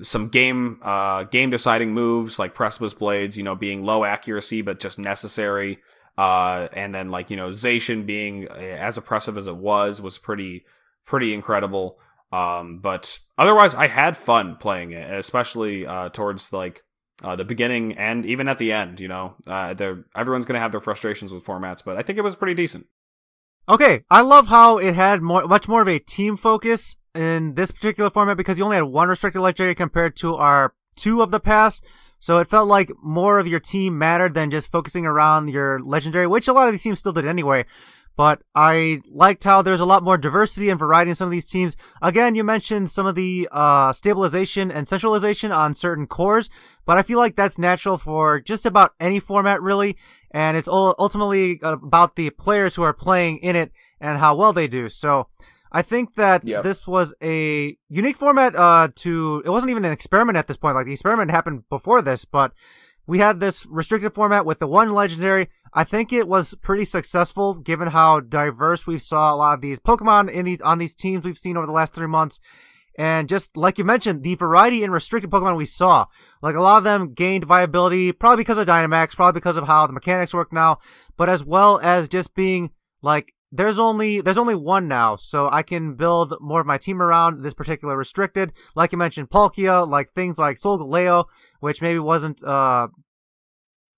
some game uh, game deciding moves like precipice blades, you know, being low accuracy but just necessary. Uh, and then like you know Zacian being as oppressive as it was was pretty pretty incredible. Um, but otherwise, I had fun playing it, especially uh, towards like uh, the beginning and even at the end. You know, uh, everyone's gonna have their frustrations with formats, but I think it was pretty decent. Okay, I love how it had more, much more of a team focus in this particular format because you only had one restricted legendary compared to our two of the past. So it felt like more of your team mattered than just focusing around your legendary, which a lot of these teams still did anyway. But I liked how there's a lot more diversity and variety in some of these teams. Again, you mentioned some of the uh, stabilization and centralization on certain cores, but I feel like that's natural for just about any format, really. And it's ultimately about the players who are playing in it and how well they do. So I think that yep. this was a unique format uh, to. It wasn't even an experiment at this point. Like the experiment happened before this, but we had this restricted format with the one legendary. I think it was pretty successful given how diverse we saw a lot of these Pokemon in these on these teams we've seen over the last three months. And just like you mentioned, the variety in restricted Pokemon we saw, like a lot of them gained viability, probably because of Dynamax, probably because of how the mechanics work now, but as well as just being like there's only there's only one now, so I can build more of my team around this particular restricted. Like you mentioned, Palkia, like things like Solgaleo, which maybe wasn't uh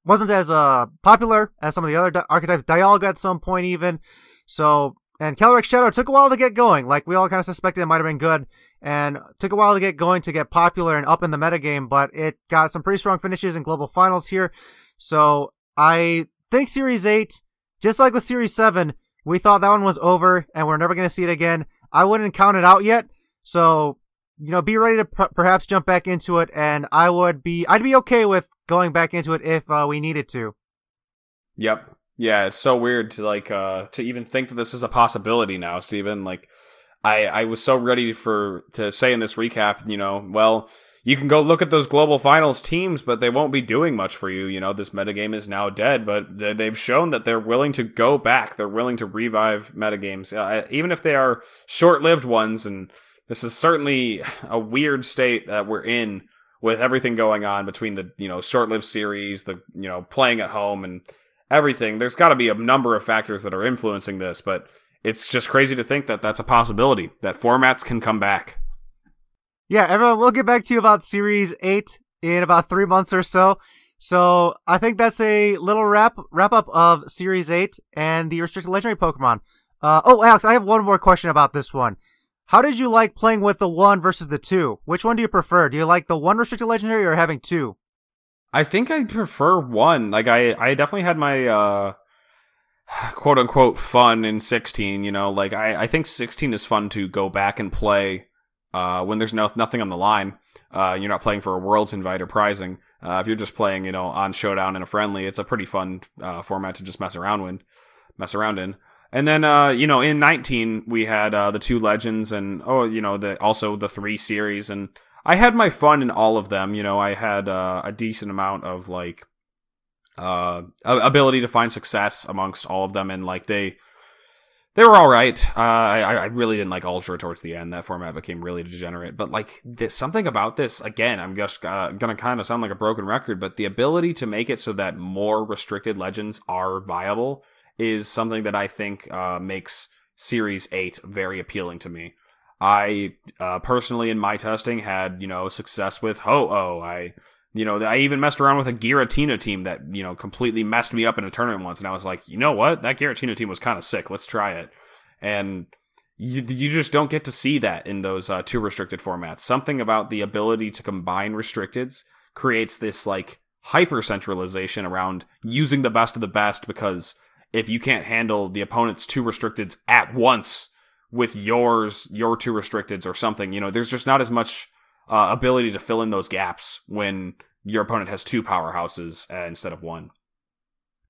wasn't as uh popular as some of the other di- archetypes. Dialga at some point even. So and Calyrex Shadow took a while to get going. Like we all kind of suspected it might have been good, and took a while to get going to get popular and up in the metagame. But it got some pretty strong finishes in global finals here. So I think Series Eight, just like with Series Seven we thought that one was over and we're never going to see it again. I wouldn't count it out yet. So, you know, be ready to perhaps jump back into it. And I would be, I'd be okay with going back into it if uh, we needed to. Yep. Yeah. It's so weird to like, uh, to even think that this is a possibility now, Stephen. Like, I, I was so ready for, to say in this recap, you know, well, you can go look at those global finals teams, but they won't be doing much for you. You know, this metagame is now dead, but they've shown that they're willing to go back. They're willing to revive metagames, uh, even if they are short lived ones. And this is certainly a weird state that we're in with everything going on between the, you know, short lived series, the, you know, playing at home and everything. There's got to be a number of factors that are influencing this, but it's just crazy to think that that's a possibility, that formats can come back yeah, everyone, we'll get back to you about Series 8 in about three months or so. So I think that's a little wrap wrap up of Series 8 and the restricted legendary Pokemon. Uh, oh, Alex, I have one more question about this one. How did you like playing with the one versus the two? Which one do you prefer? Do you like the one restricted legendary or having two? I think I prefer one. Like I, I definitely had my uh, (sighs) quote unquote fun in 16. You know, like I, I think 16 is fun to go back and play uh, when there's no nothing on the line. Uh, you're not playing for a world's invite or prizing. Uh, if you're just playing, you know, on showdown in a friendly, it's a pretty fun uh, format to just mess around with, mess around in. And then, uh, you know, in 19 we had uh, the two legends, and oh, you know, the also the three series, and I had my fun in all of them. You know, I had a decent amount of like ability to find success amongst all of them, and like they they were all right. Uh, I, I really didn't like Ultra towards the end. That format became really degenerate. But like, this, something about this. Again, I'm just uh, gonna kind of sound like a broken record, but the ability to make it so that more restricted legends are viable is something that I think uh, makes Series Eight very appealing to me. I uh, personally, in my testing, had you know success with Ho-Oh. I you know, I even messed around with a Giratina team that, you know, completely messed me up in a tournament once. And I was like, you know what? That Giratina team was kind of sick. Let's try it. And you, you just don't get to see that in those uh, two restricted formats. Something about the ability to combine restricteds creates this, like, hyper centralization around using the best of the best because if you can't handle the opponent's two restricteds at once with yours, your two restricteds or something, you know, there's just not as much uh, ability to fill in those gaps when your opponent has two powerhouses uh, instead of one.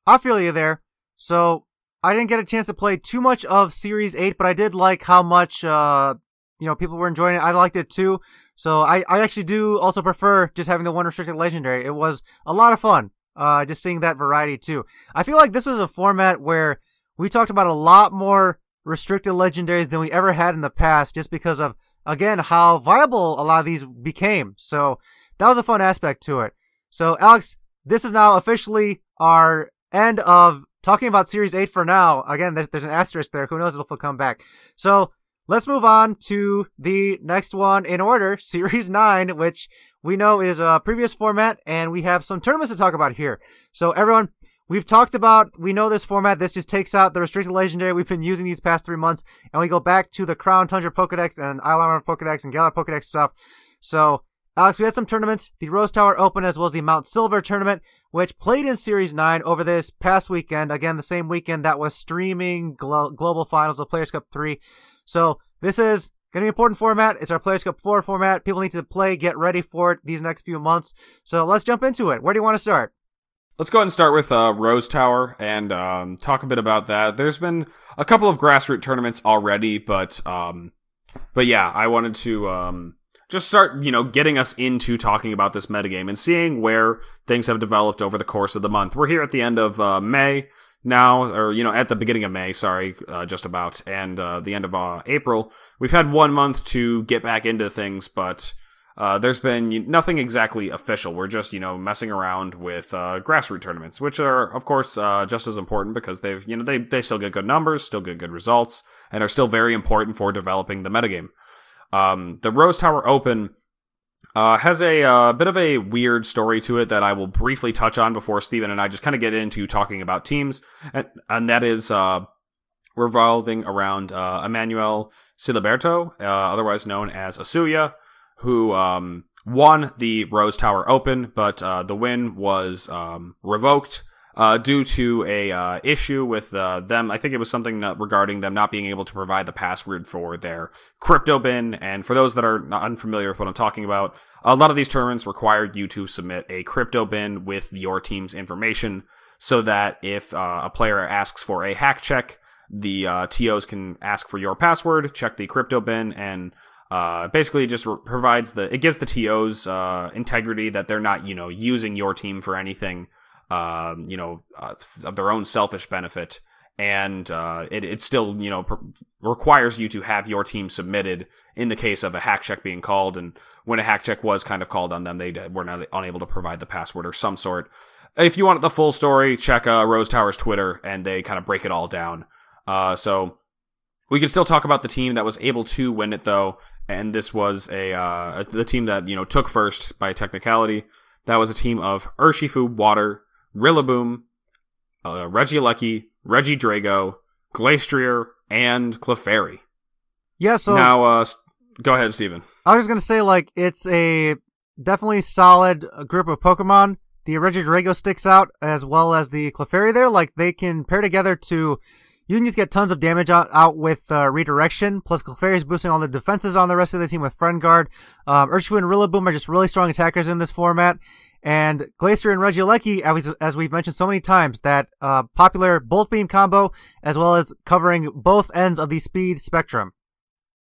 I feel you there. So I didn't get a chance to play too much of Series 8, but I did like how much, uh, you know, people were enjoying it. I liked it too. So I, I actually do also prefer just having the one restricted legendary. It was a lot of fun, uh, just seeing that variety too. I feel like this was a format where we talked about a lot more restricted legendaries than we ever had in the past just because of, again, how viable a lot of these became. So that was a fun aspect to it. So, Alex, this is now officially our end of talking about Series 8 for now. Again, there's, there's an asterisk there. Who knows if it'll come back. So let's move on to the next one in order, (laughs) Series 9, which we know is a previous format, and we have some tournaments to talk about here. So everyone, we've talked about, we know this format. This just takes out the restricted legendary we've been using these past three months, and we go back to the Crown Tundra Pokedex and Isle Armor Pokedex and Galar Pokedex stuff. So, Alex, we had some tournaments, the Rose Tower Open as well as the Mount Silver tournament, which played in Series 9 over this past weekend. Again, the same weekend that was streaming glo- Global Finals of Players Cup 3. So, this is going to be an important format. It's our Players Cup 4 format. People need to play, get ready for it these next few months. So, let's jump into it. Where do you want to start? Let's go ahead and start with uh, Rose Tower and um, talk a bit about that. There's been a couple of grassroots tournaments already, but um, but yeah, I wanted to um, just start, you know, getting us into talking about this metagame and seeing where things have developed over the course of the month. We're here at the end of uh, May now, or, you know, at the beginning of May, sorry, uh, just about, and uh, the end of uh, April. We've had one month to get back into things, but uh, there's been nothing exactly official. We're just, you know, messing around with uh, grassroots tournaments, which are, of course, just as important because they've, you know, they, they still get good numbers, still get good results, and are still very important for developing the metagame. Um, the Rose Tower Open uh, has a uh, bit of a weird story to it that I will briefly touch on before Stephen and I just kind of get into talking about teams, and, and that is uh, revolving around uh, Emmanuel Siliberto, uh, otherwise known as Asuya, who um, won the Rose Tower Open, but uh, the win was um, revoked uh, due to a uh, issue with uh, them. I think it was something regarding them not being able to provide the password for their crypto bin. And for those that are not unfamiliar with what I'm talking about, a lot of these tournaments require you to submit a crypto bin with your team's information, so that if uh, a player asks for a hack check, the uh, TOs can ask for your password, check the crypto bin, and uh, basically just re- provides the it gives the TOs uh, integrity that they're not you know using your team for anything um, you know, uh, of their own selfish benefit. And uh, it, it still, you know, pr- requires you to have your team submitted in the case of a hack check being called. And when a hack check was kind of called on them, they were not unable to provide the password or some sort. If you want the full story, check uh, Rose Tower's Twitter, and they kind of break it all down. Uh, so we can still talk about the team that was able to win it, though. And this was a uh, the team that you know took first by technicality. That was a team of Urshifu, Water, Rillaboom, uh, Regidrago, Glastrier, and Clefairy. Yeah, so now uh, go ahead, Stephen. I was just gonna say like it's a definitely solid group of Pokemon. The Regidrago sticks out as well as the Clefairy there. Like they can pair together to you can just get tons of damage out, out with uh, redirection. Plus, Clefairy is boosting all the defenses on the rest of the team with Friend Guard. Um, Urshifu and Rillaboom are just really strong attackers in this format. And Glastrier and Regieleki, as, as we've mentioned so many times, that uh, popular Bolt Beam combo, as well as covering both ends of the speed spectrum.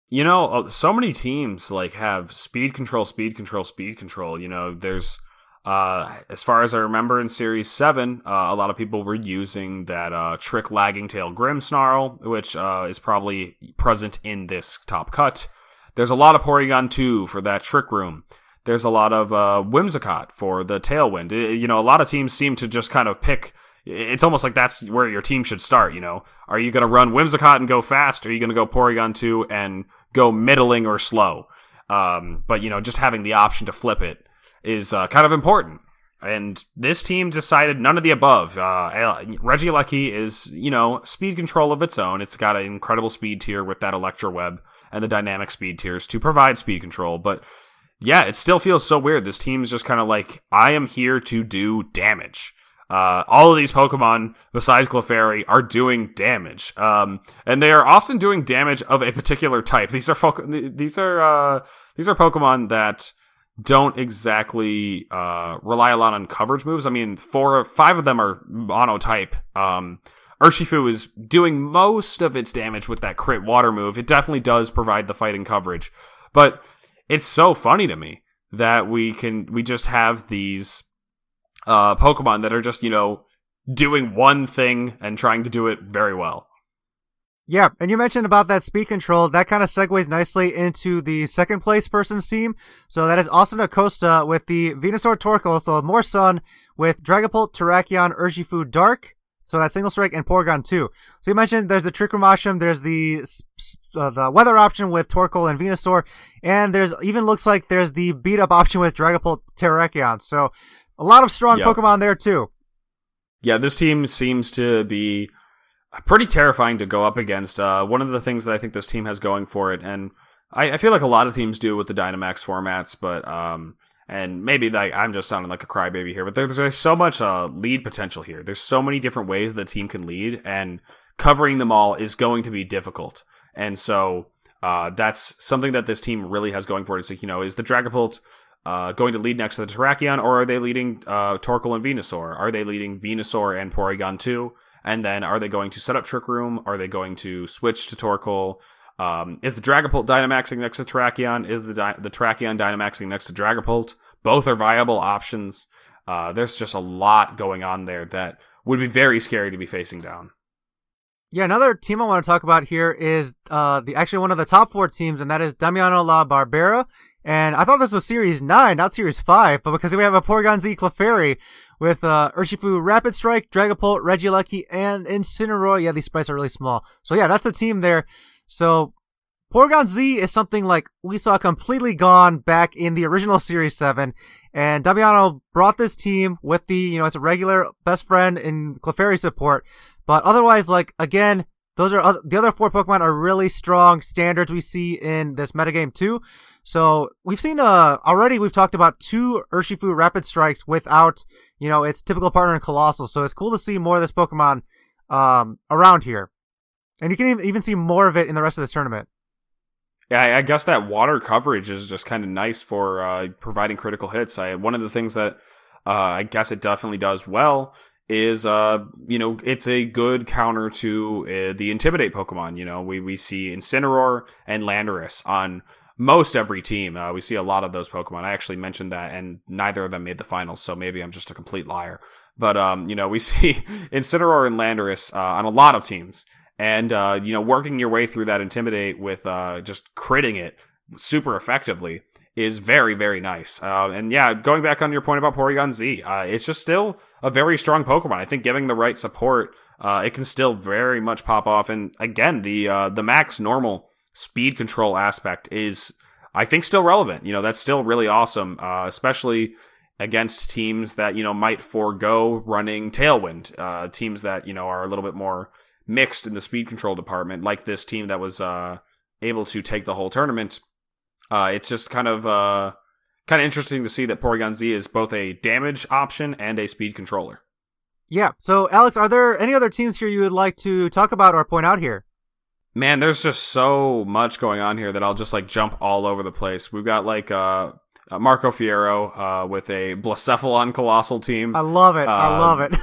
You know, uh, so many teams like have speed control, speed control, speed control. You know, there's uh, as far as I remember in Series 7, uh, a lot of people were using that uh, Trick Lagging Tail Grimmsnarl, which uh, is probably present in this top cut. There's a lot of Porygon 2 for that Trick Room. There's a lot of uh, Whimsicott for the Tailwind. It, you know, a lot of teams seem to just kind of pick. It's almost like that's where your team should start. You know, are you going to run Whimsicott and go fast? Or are you going to go Porygon 2 and go middling or slow? Um, but, you know, just having the option to flip it is uh, kind of important. And this team decided none of the above. Uh, Regieleki is, you know, speed control of its own. It's got an incredible speed tier with that Electro Web and the dynamic speed tiers to provide speed control. But yeah, it still feels so weird. This team's just kind of like, I am here to do damage. Uh, all of these Pokemon, besides Clefairy, are doing damage, um, and they are often doing damage of a particular type. These are fo- these are uh, these are Pokemon that don't exactly uh, rely a lot on coverage moves. I mean, four, five of them are monotype. Um, Urshifu is doing most of its damage with that crit water move. It definitely does provide the fighting coverage, but it's so funny to me that we can we just have these uh, Pokemon that are just you know doing one thing and trying to do it very well. Yeah, and you mentioned about that speed control. That kind of segues nicely into the second place person's team. So that is Austin Acosta with the Venusaur Torkoal, so more Sun with Dragapult, Terrakion, Urshifu Dark. So that's Single Strike and Porygon 2. So you mentioned there's the Trick Room option, there's the uh, the weather option with Torkoal and Venusaur, and there's even looks like there's the beat up option with Dragapult Terrakion. So a lot of strong Yep. Pokemon there too. Yeah, this team seems to be pretty terrifying to go up against. Uh, one of the things that I think this team has going for it, and I, I feel like a lot of teams do with the Dynamax formats, but um, and maybe like I'm just sounding like a crybaby here, but there's, there's so much uh, lead potential here. There's so many different ways the team can lead, and covering them all is going to be difficult. And so uh, that's something that this team really has going for it. It's like, you know, is the Dragapult uh, going to lead next to the Terrakion, or are they leading uh, Torkoal and Venusaur? Are they leading Venusaur and Porygon 2? And then are they going to set up Trick Room? Are they going to switch to Torkoal? Um, is the Dragapult Dynamaxing next to Terrakion? Is the Dy- the Terrakion Dynamaxing next to Dragapult? Both are viable options. Uh, there's just a lot going on there that would be very scary to be facing down. Yeah, another team I want to talk about here is uh, the actually one of the top four teams, and that is Damiano La Barbera. And I thought this was Series 9, not Series 5, but because we have a Porygon Z Clefairy with uh, Urshifu Rapid Strike, Dragapult, Regieleki, and Incineroar. Yeah, these sprites are really small. So yeah, that's the team there. So Porygon Z is something like we saw completely gone back in the original Series 7. And Damiano brought this team with the, you know, it's a regular best friend in Clefairy support. But otherwise, like, again, those are oth- the other four Pokemon are really strong standards we see in this metagame too. So we've seen uh already we've talked about two Urshifu Rapid Strikes without you know its typical partner in Coalossal. So it's cool to see more of this Pokemon um around here, and you can even- see more of it in the rest of this tournament. Yeah, I- I guess that water coverage is just kind of nice for uh, providing critical hits. I, one of the things that uh, I guess it definitely does well is, uh, you know, it's a good counter to uh, the Intimidate Pokemon. You know, we, we see Incineroar and Landorus on most every team. Uh, we see a lot of those Pokemon. I actually mentioned that, and neither of them made the finals, so maybe I'm just a complete liar. But, um, you know, we (laughs) see Incineroar and Landorus uh, on a lot of teams and uh, you know working your way through that intimidate with uh, just critting it super effectively is very very nice uh, and yeah going back on your point about porygon z uh, it's just still a very strong pokemon i think giving the right support it can still very much pop off and again the the max normal speed control aspect is i think still relevant you know that's still really awesome uh, especially against teams that you know might forego running tailwind uh, teams that you know are a little bit more mixed in the speed control department, like this team that was uh, able to take the whole tournament. Uh, it's just kind of uh, kind of interesting to see that Porygon Z is both a damage option and a speed controller. Yeah. So Alex, are there any other teams here you would like to talk about or point out here? Man, there's just so much going on here that I'll just like jump all over the place. We've got like uh, uh, Marco Fierro uh, with a Blacephalon Coalossal team. I love it. I Uh, love it.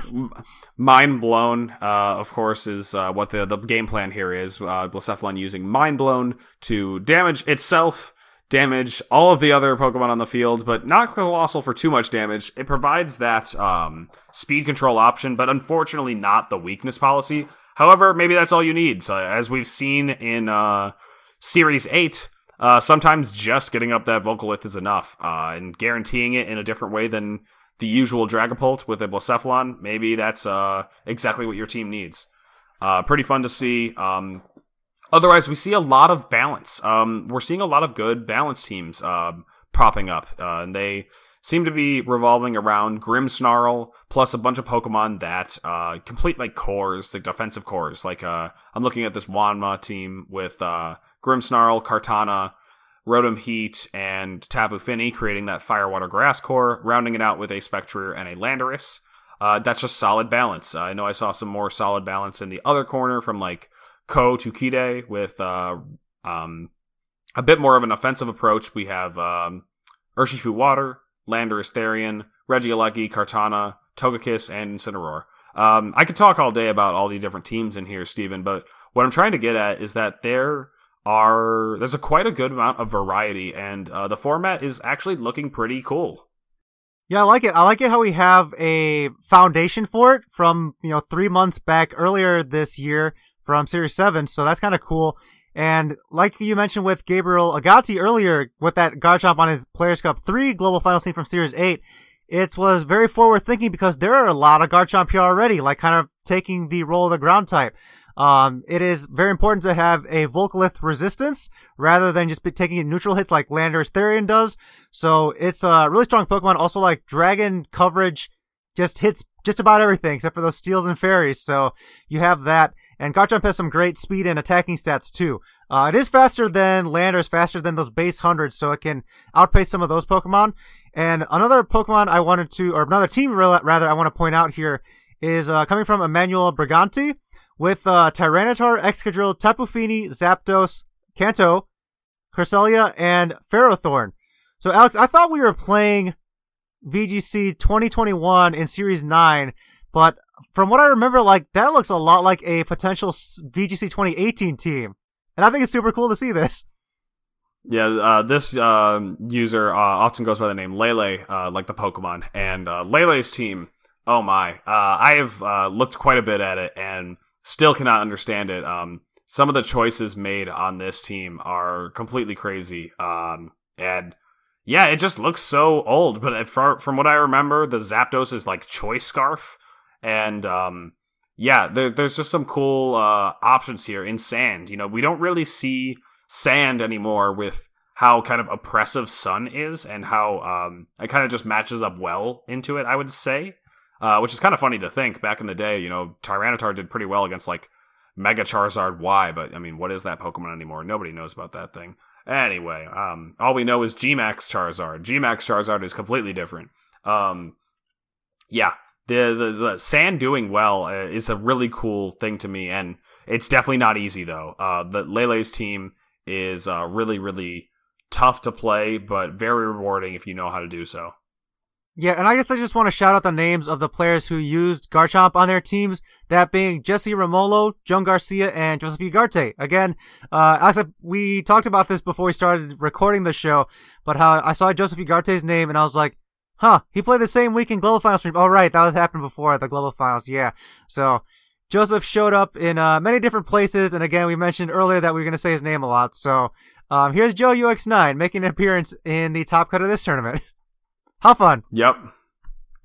(laughs) Mind blown, uh, of course, is uh, what the the game plan here is. Uh, Blacephalon using Mind blown to damage itself, damage all of the other Pokemon on the field, but not Coalossal for too much damage. It provides that um, speed control option, but unfortunately not the weakness policy. However, maybe that's all you need. So, as we've seen in uh, Series Eight, uh, sometimes just getting up that Volcalith is enough, uh, and guaranteeing it in a different way than the usual Dragapult with a Blacephalon, maybe that's uh, exactly what your team needs. Uh, pretty fun to see. Um, otherwise, we see a lot of balance. Um, we're seeing a lot of good balance teams um, popping up, uh, and they seem to be revolving around Grimmsnarl plus a bunch of Pokemon that uh, complete like cores, like defensive cores. Like uh, I'm looking at this Wanma team with uh, Grimmsnarl, Kartana, Rotom Heat, and Tapu Fini, creating that Fire Water Grass core, rounding it out with a Spectre and a Landorus. Uh, that's just solid balance. I know I saw some more solid balance in the other corner from like Ko to Kide with uh, um, a bit more of an offensive approach. We have um, Urshifu Water, Landorus Therian, Regieleki, Kartana, Togekiss, and Incineroar. Um, I could talk all day about all the different teams in here, Stephen, but what I'm trying to get at is that there are there's a quite a good amount of variety, and uh, the format is actually looking pretty cool. Yeah, I like it. I like it how we have a foundation for it from, you know, three months back earlier this year from Series 7. So that's kind of cool. And like you mentioned with Gabriel Agati earlier with that Garchomp on his Players Cup 3 global final scene from Series 8, it was very forward thinking because there are a lot of Garchomp here already, like kind of taking the role of the ground type. Um, it is very important to have a Volcalith resistance rather than just be taking neutral hits like Landorus Therian does. So it's a really strong Pokemon. Also, like Dragon coverage just hits just about everything except for those steels and fairies. So you have that. And Garchomp has some great speed and attacking stats too. Uh, it is faster than Landorus, faster than those base hundreds, so it can outpace some of those Pokemon. And another Pokemon I wanted to, or another team rather, I want to point out here is uh, coming from Emmanuel Briganti with uh, Tyranitar, Excadrill, Tapu Fini, Zapdos, Kanto, Cresselia, and Ferrothorn. So, Alex, I thought we were playing VGC 2021 in Series 9, but from what I remember, like, that looks a lot like a potential VGC 2018 team. And I think it's super cool to see this. Yeah, uh, this uh, user uh, often goes by the name Lele, uh, like the Pokemon. And uh, Lele's team, oh my. Uh, I have looked quite a bit at it, and still cannot understand it. Um, some of the choices made on this team are completely crazy. Um, and yeah, it just looks so old. But from what I remember, the Zapdos is like Choice Scarf, and um, yeah, there, there's just some cool uh, options here in Sand. You know, we don't really see Sand anymore with how kind of oppressive Sun is, and how um, it kind of just matches up well into it. I would say. Uh, which is kind of funny to think. Back in the day, you know, Tyranitar did pretty well against like Mega Charizard Y, but I mean, what is that Pokemon anymore? Nobody knows about that thing. Anyway, um, all we know is Gmax Charizard. Gmax Charizard is completely different. Um, yeah, the, the the sand doing well uh, is a really cool thing to me, and it's definitely not easy though. Uh, the Lele's team is uh, really really tough to play, but very rewarding if you know how to do so. Yeah, and I guess I just want to shout out the names of the players who used Garchomp on their teams, that being Jesse Romolo, Joan Garcia, and Joseph Ugarte. Again, uh, Alex, we talked about this before we started recording the show, but how I saw Joseph Ugarte's name and I was like, huh, he played the same week in Global Finals stream. Oh, right, that was happened before at the Global Finals, yeah. So, Joseph showed up in uh, many different places, and again, we mentioned earlier that we were going to say his name a lot, so um, here's Joe UX9 making an appearance in the top cut of this tournament. (laughs) How fun. Yep.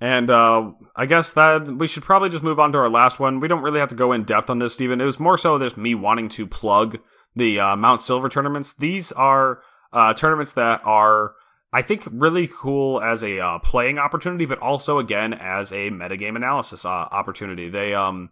And uh, I guess that we should probably just move on to our last one. We don't really have to go in depth on this, Stephen. It was more so just me wanting to plug the uh, Mount Silver tournaments. These are uh, tournaments that are, I think, really cool as a uh, playing opportunity, but also again as a metagame analysis uh, opportunity. They um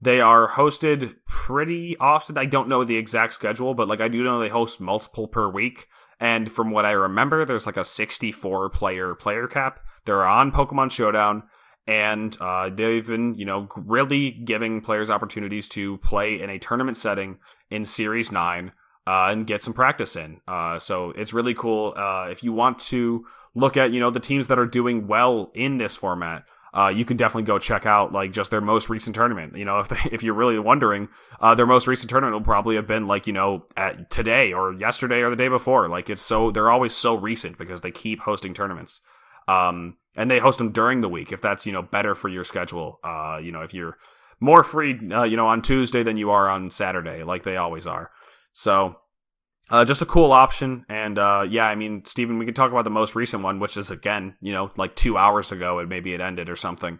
they are hosted pretty often. I don't know the exact schedule, but like I do know they host multiple per week. And from what I remember, there's like a 64 player player cap. They're on Pokemon Showdown, and uh, they've been, you know, really giving players opportunities to play in a tournament setting in Series 9 uh, and get some practice in. Uh, so it's really cool. Uh, if you want to look at, you know, the teams that are doing well in this format, uh, you can definitely go check out like just their most recent tournament. You know, (laughs) if they, if you're really wondering, uh, their most recent tournament will probably have been like you know at today or yesterday or the day before. Like it's so they're always so recent because they keep hosting tournaments. Um, and they host them during the week if that's you know better for your schedule. Uh, you know, if you're more free, you know, on Tuesday than you are on Saturday, like they always are. So uh, just a cool option. And uh, yeah, I mean, Stephen, we could talk about the most recent one, which is again, you know, like two hours ago, and maybe it ended or something.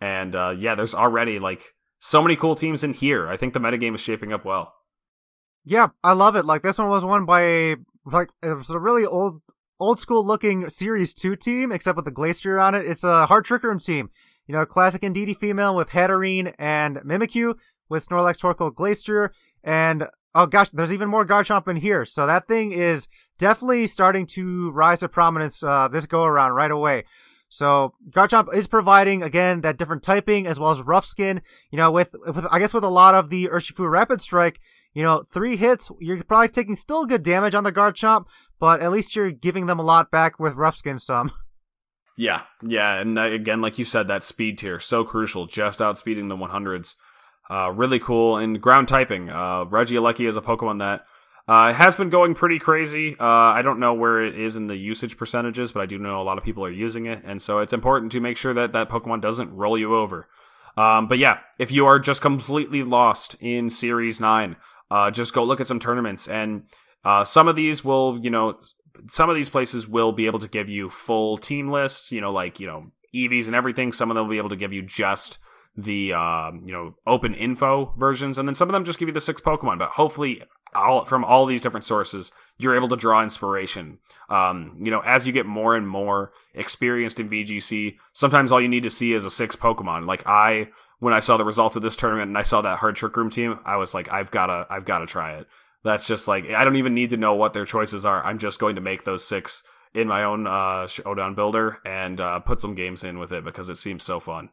And uh, yeah, there's already like so many cool teams in here. I think the metagame is shaping up well. Yeah, I love it. Like this one was won by a like it was a really old old school looking Series 2 team, except with the Glastrier on it. It's a Hard Trick Room team. You know, classic Indeedee female with Hatterene and Mimikyu with Snorlax, Torkoal, Glastrier, and Oh gosh, there's even more Garchomp in here. So that thing is definitely starting to rise to prominence uh, this go around right away. So Garchomp is providing again that different typing as well as rough skin. You know, with, with I guess with a lot of the Urshifu Rapid Strike, you know, three hits, you're probably taking still good damage on the Garchomp, but at least you're giving them a lot back with rough skin some. (laughs) Yeah, yeah, and again, like you said, that speed tier so crucial, just outspeeding the 100s. Uh, really cool. And ground typing. Uh, Regieleki is a Pokemon that uh, has been going pretty crazy. Uh, I don't know where it is in the usage percentages, but I do know a lot of people are using it. And so it's important to make sure that that Pokemon doesn't roll you over. Um, but yeah, if you are just completely lost in Series 9, uh, just go look at some tournaments. And uh, some of these will, you know, some of these places will be able to give you full team lists, you know, like, you know, EVs and everything. Some of them will be able to give you just the, um, you know, open info versions. And then some of them just give you the six Pokemon. But hopefully, all from all these different sources, you're able to draw inspiration. Um, you know, as you get more and more experienced in VGC, sometimes all you need to see is a six Pokemon. Like I, when I saw the results of this tournament and I saw that hard trick room team, I was like, I've gotta, I've gotta try it. That's just like I don't even need to know what their choices are. I'm just going to make those six in my own uh, showdown builder and uh, put some games in with it because it seems so fun.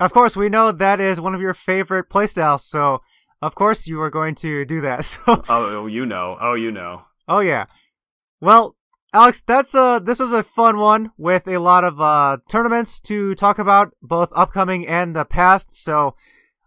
Of course, we know that is one of your favorite playstyles, so of course you are going to do that. (laughs) So oh, you know, oh, you know, oh yeah. Well, Alex, that's uh this was a fun one with a lot of uh tournaments to talk about, both upcoming and the past. So,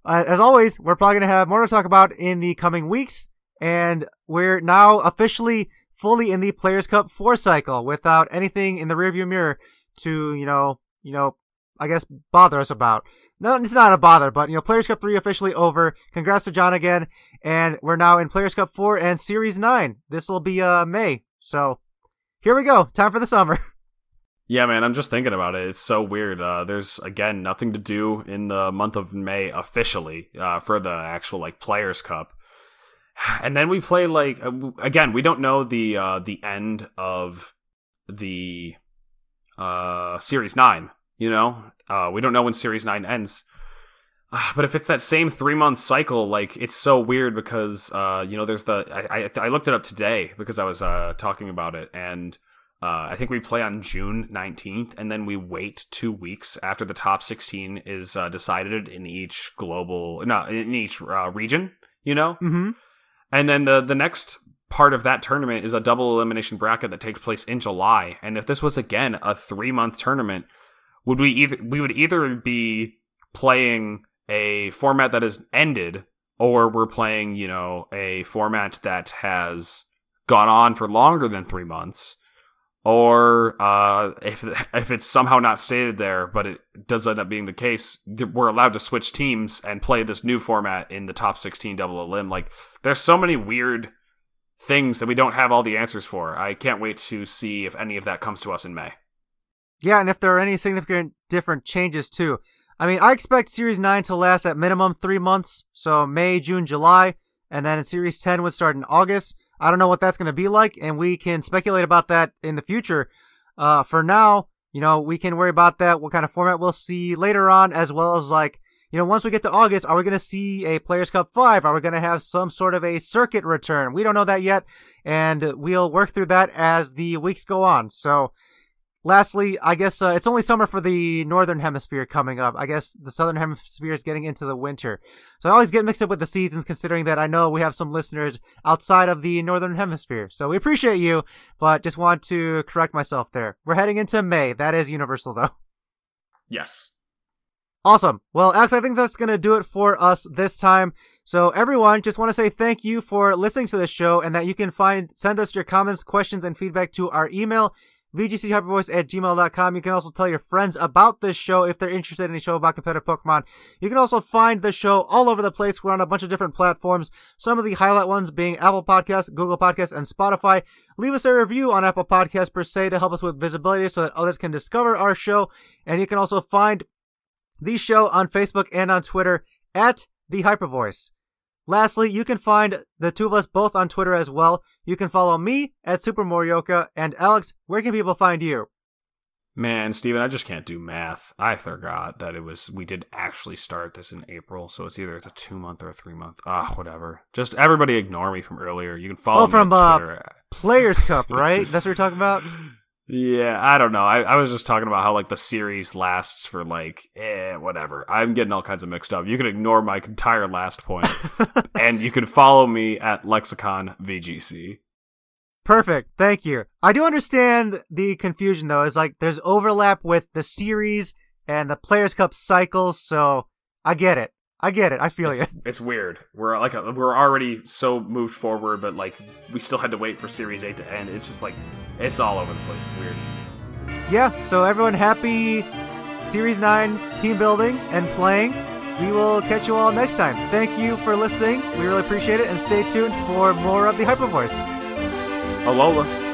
uh, as always, we're probably gonna have more to talk about in the coming weeks and we're now officially fully in the Players Cup 4 cycle without anything in the rearview mirror to, you know, you know, I guess bother us about. No, it's not a bother, but you know, Players Cup 3 officially over. Congrats to John again, and we're now in Players Cup 4 and Series 9. This will be uh May. So, here we go. Time for the summer. (laughs) Yeah, man, I'm just thinking about it. It's so weird. Uh, there's again nothing to do in the month of May officially uh, for the actual like Players Cup (sighs) and then we play like uh, again we don't know the uh the end of the uh series 9 you know uh we don't know when series 9 ends uh, but if it's that same three month cycle like it's so weird because uh you know there's the i i, I looked it up today because i was uh talking about it and uh, I think we play on June 19th, and then we wait two weeks after the top 16 is uh, decided in each global, no, in each uh, region, you know? Mm-hmm. And then the the next part of that tournament is a double elimination bracket that takes place in July. And if this was again a three month tournament, would we either we would either be playing a format that has ended, or we're playing you know a format that has gone on for longer than three months or uh, (laughs) if if it's somehow not stated there, but it does end up being the case, we're allowed to switch teams and play this new format in the top 16 double elim. Like, there's so many weird things that we don't have all the answers for. I can't wait to see if any of that comes to us in May. Yeah, and if there are any significant different changes too. I mean, I expect Series 9 to last at minimum three months, so May, June, July, and then Series 10 would start in August. I don't know what that's going to be like, and we can speculate about that in the future. Uh, for now, you know, we can worry about that, what kind of format we'll see later on, as well as like, you know, once we get to August, are we going to see a Players Cup 5? Are we going to have some sort of a circuit return? We don't know that yet, and we'll work through that as the weeks go on. So, lastly, I guess uh, it's only summer for the northern hemisphere coming up. I guess the southern hemisphere is getting into the winter. So I always get mixed up with the seasons considering that I know we have some listeners outside of the northern hemisphere. So we appreciate you, but just want to correct myself there. We're heading into May. That is universal though. (laughs) Yes. Awesome. Well, Alex, I think that's going to do it for us this time. So everyone, just want to say thank you for listening to this show and that you can find, send us your comments, questions, and feedback to our email, VGCHypervoice at gmail.com. You can also tell your friends about this show if they're interested in a show about competitive Pokemon. You can also find the show all over the place. We're on a bunch of different platforms. Some of the highlight ones being Apple Podcasts, Google Podcasts, and Spotify. Leave us a review on Apple Podcasts per se to help us with visibility so that others can discover our show. And you can also find the show on Facebook and on Twitter at the Hypervoice. Lastly, you can find the two of us both on Twitter as well. You can follow me at Super Morioka. And Alex, where can people find you? Man, Stephen, I just can't do math. I forgot that it was we did actually start this in April, so it's either it's a two month or a three month. Ah, whatever. Just everybody ignore me from earlier. You can follow oh, from, on Twitter. Uh, Players Cup, right? That's what you're talking about. (laughs) Yeah, I don't know. I, I was just talking about how like the series lasts for like eh, whatever. I'm getting all kinds of mixed up. You can ignore my entire last point, (laughs) and you can follow me at Lexicon VGC. Perfect. Thank you. I do understand the confusion though. It's like there's overlap with the series and the Players Cup cycles, so I get it. I get it. I feel it's, you. It's weird. We're like a, we're already so moved forward, but like we still had to wait for Series Eight to end. It's just like it's all over the place. Weird. Yeah. So everyone, happy Series Nine team building and playing. We will catch you all next time. Thank you for listening. We really appreciate it, and stay tuned for more of the Hyper Voice. Alola.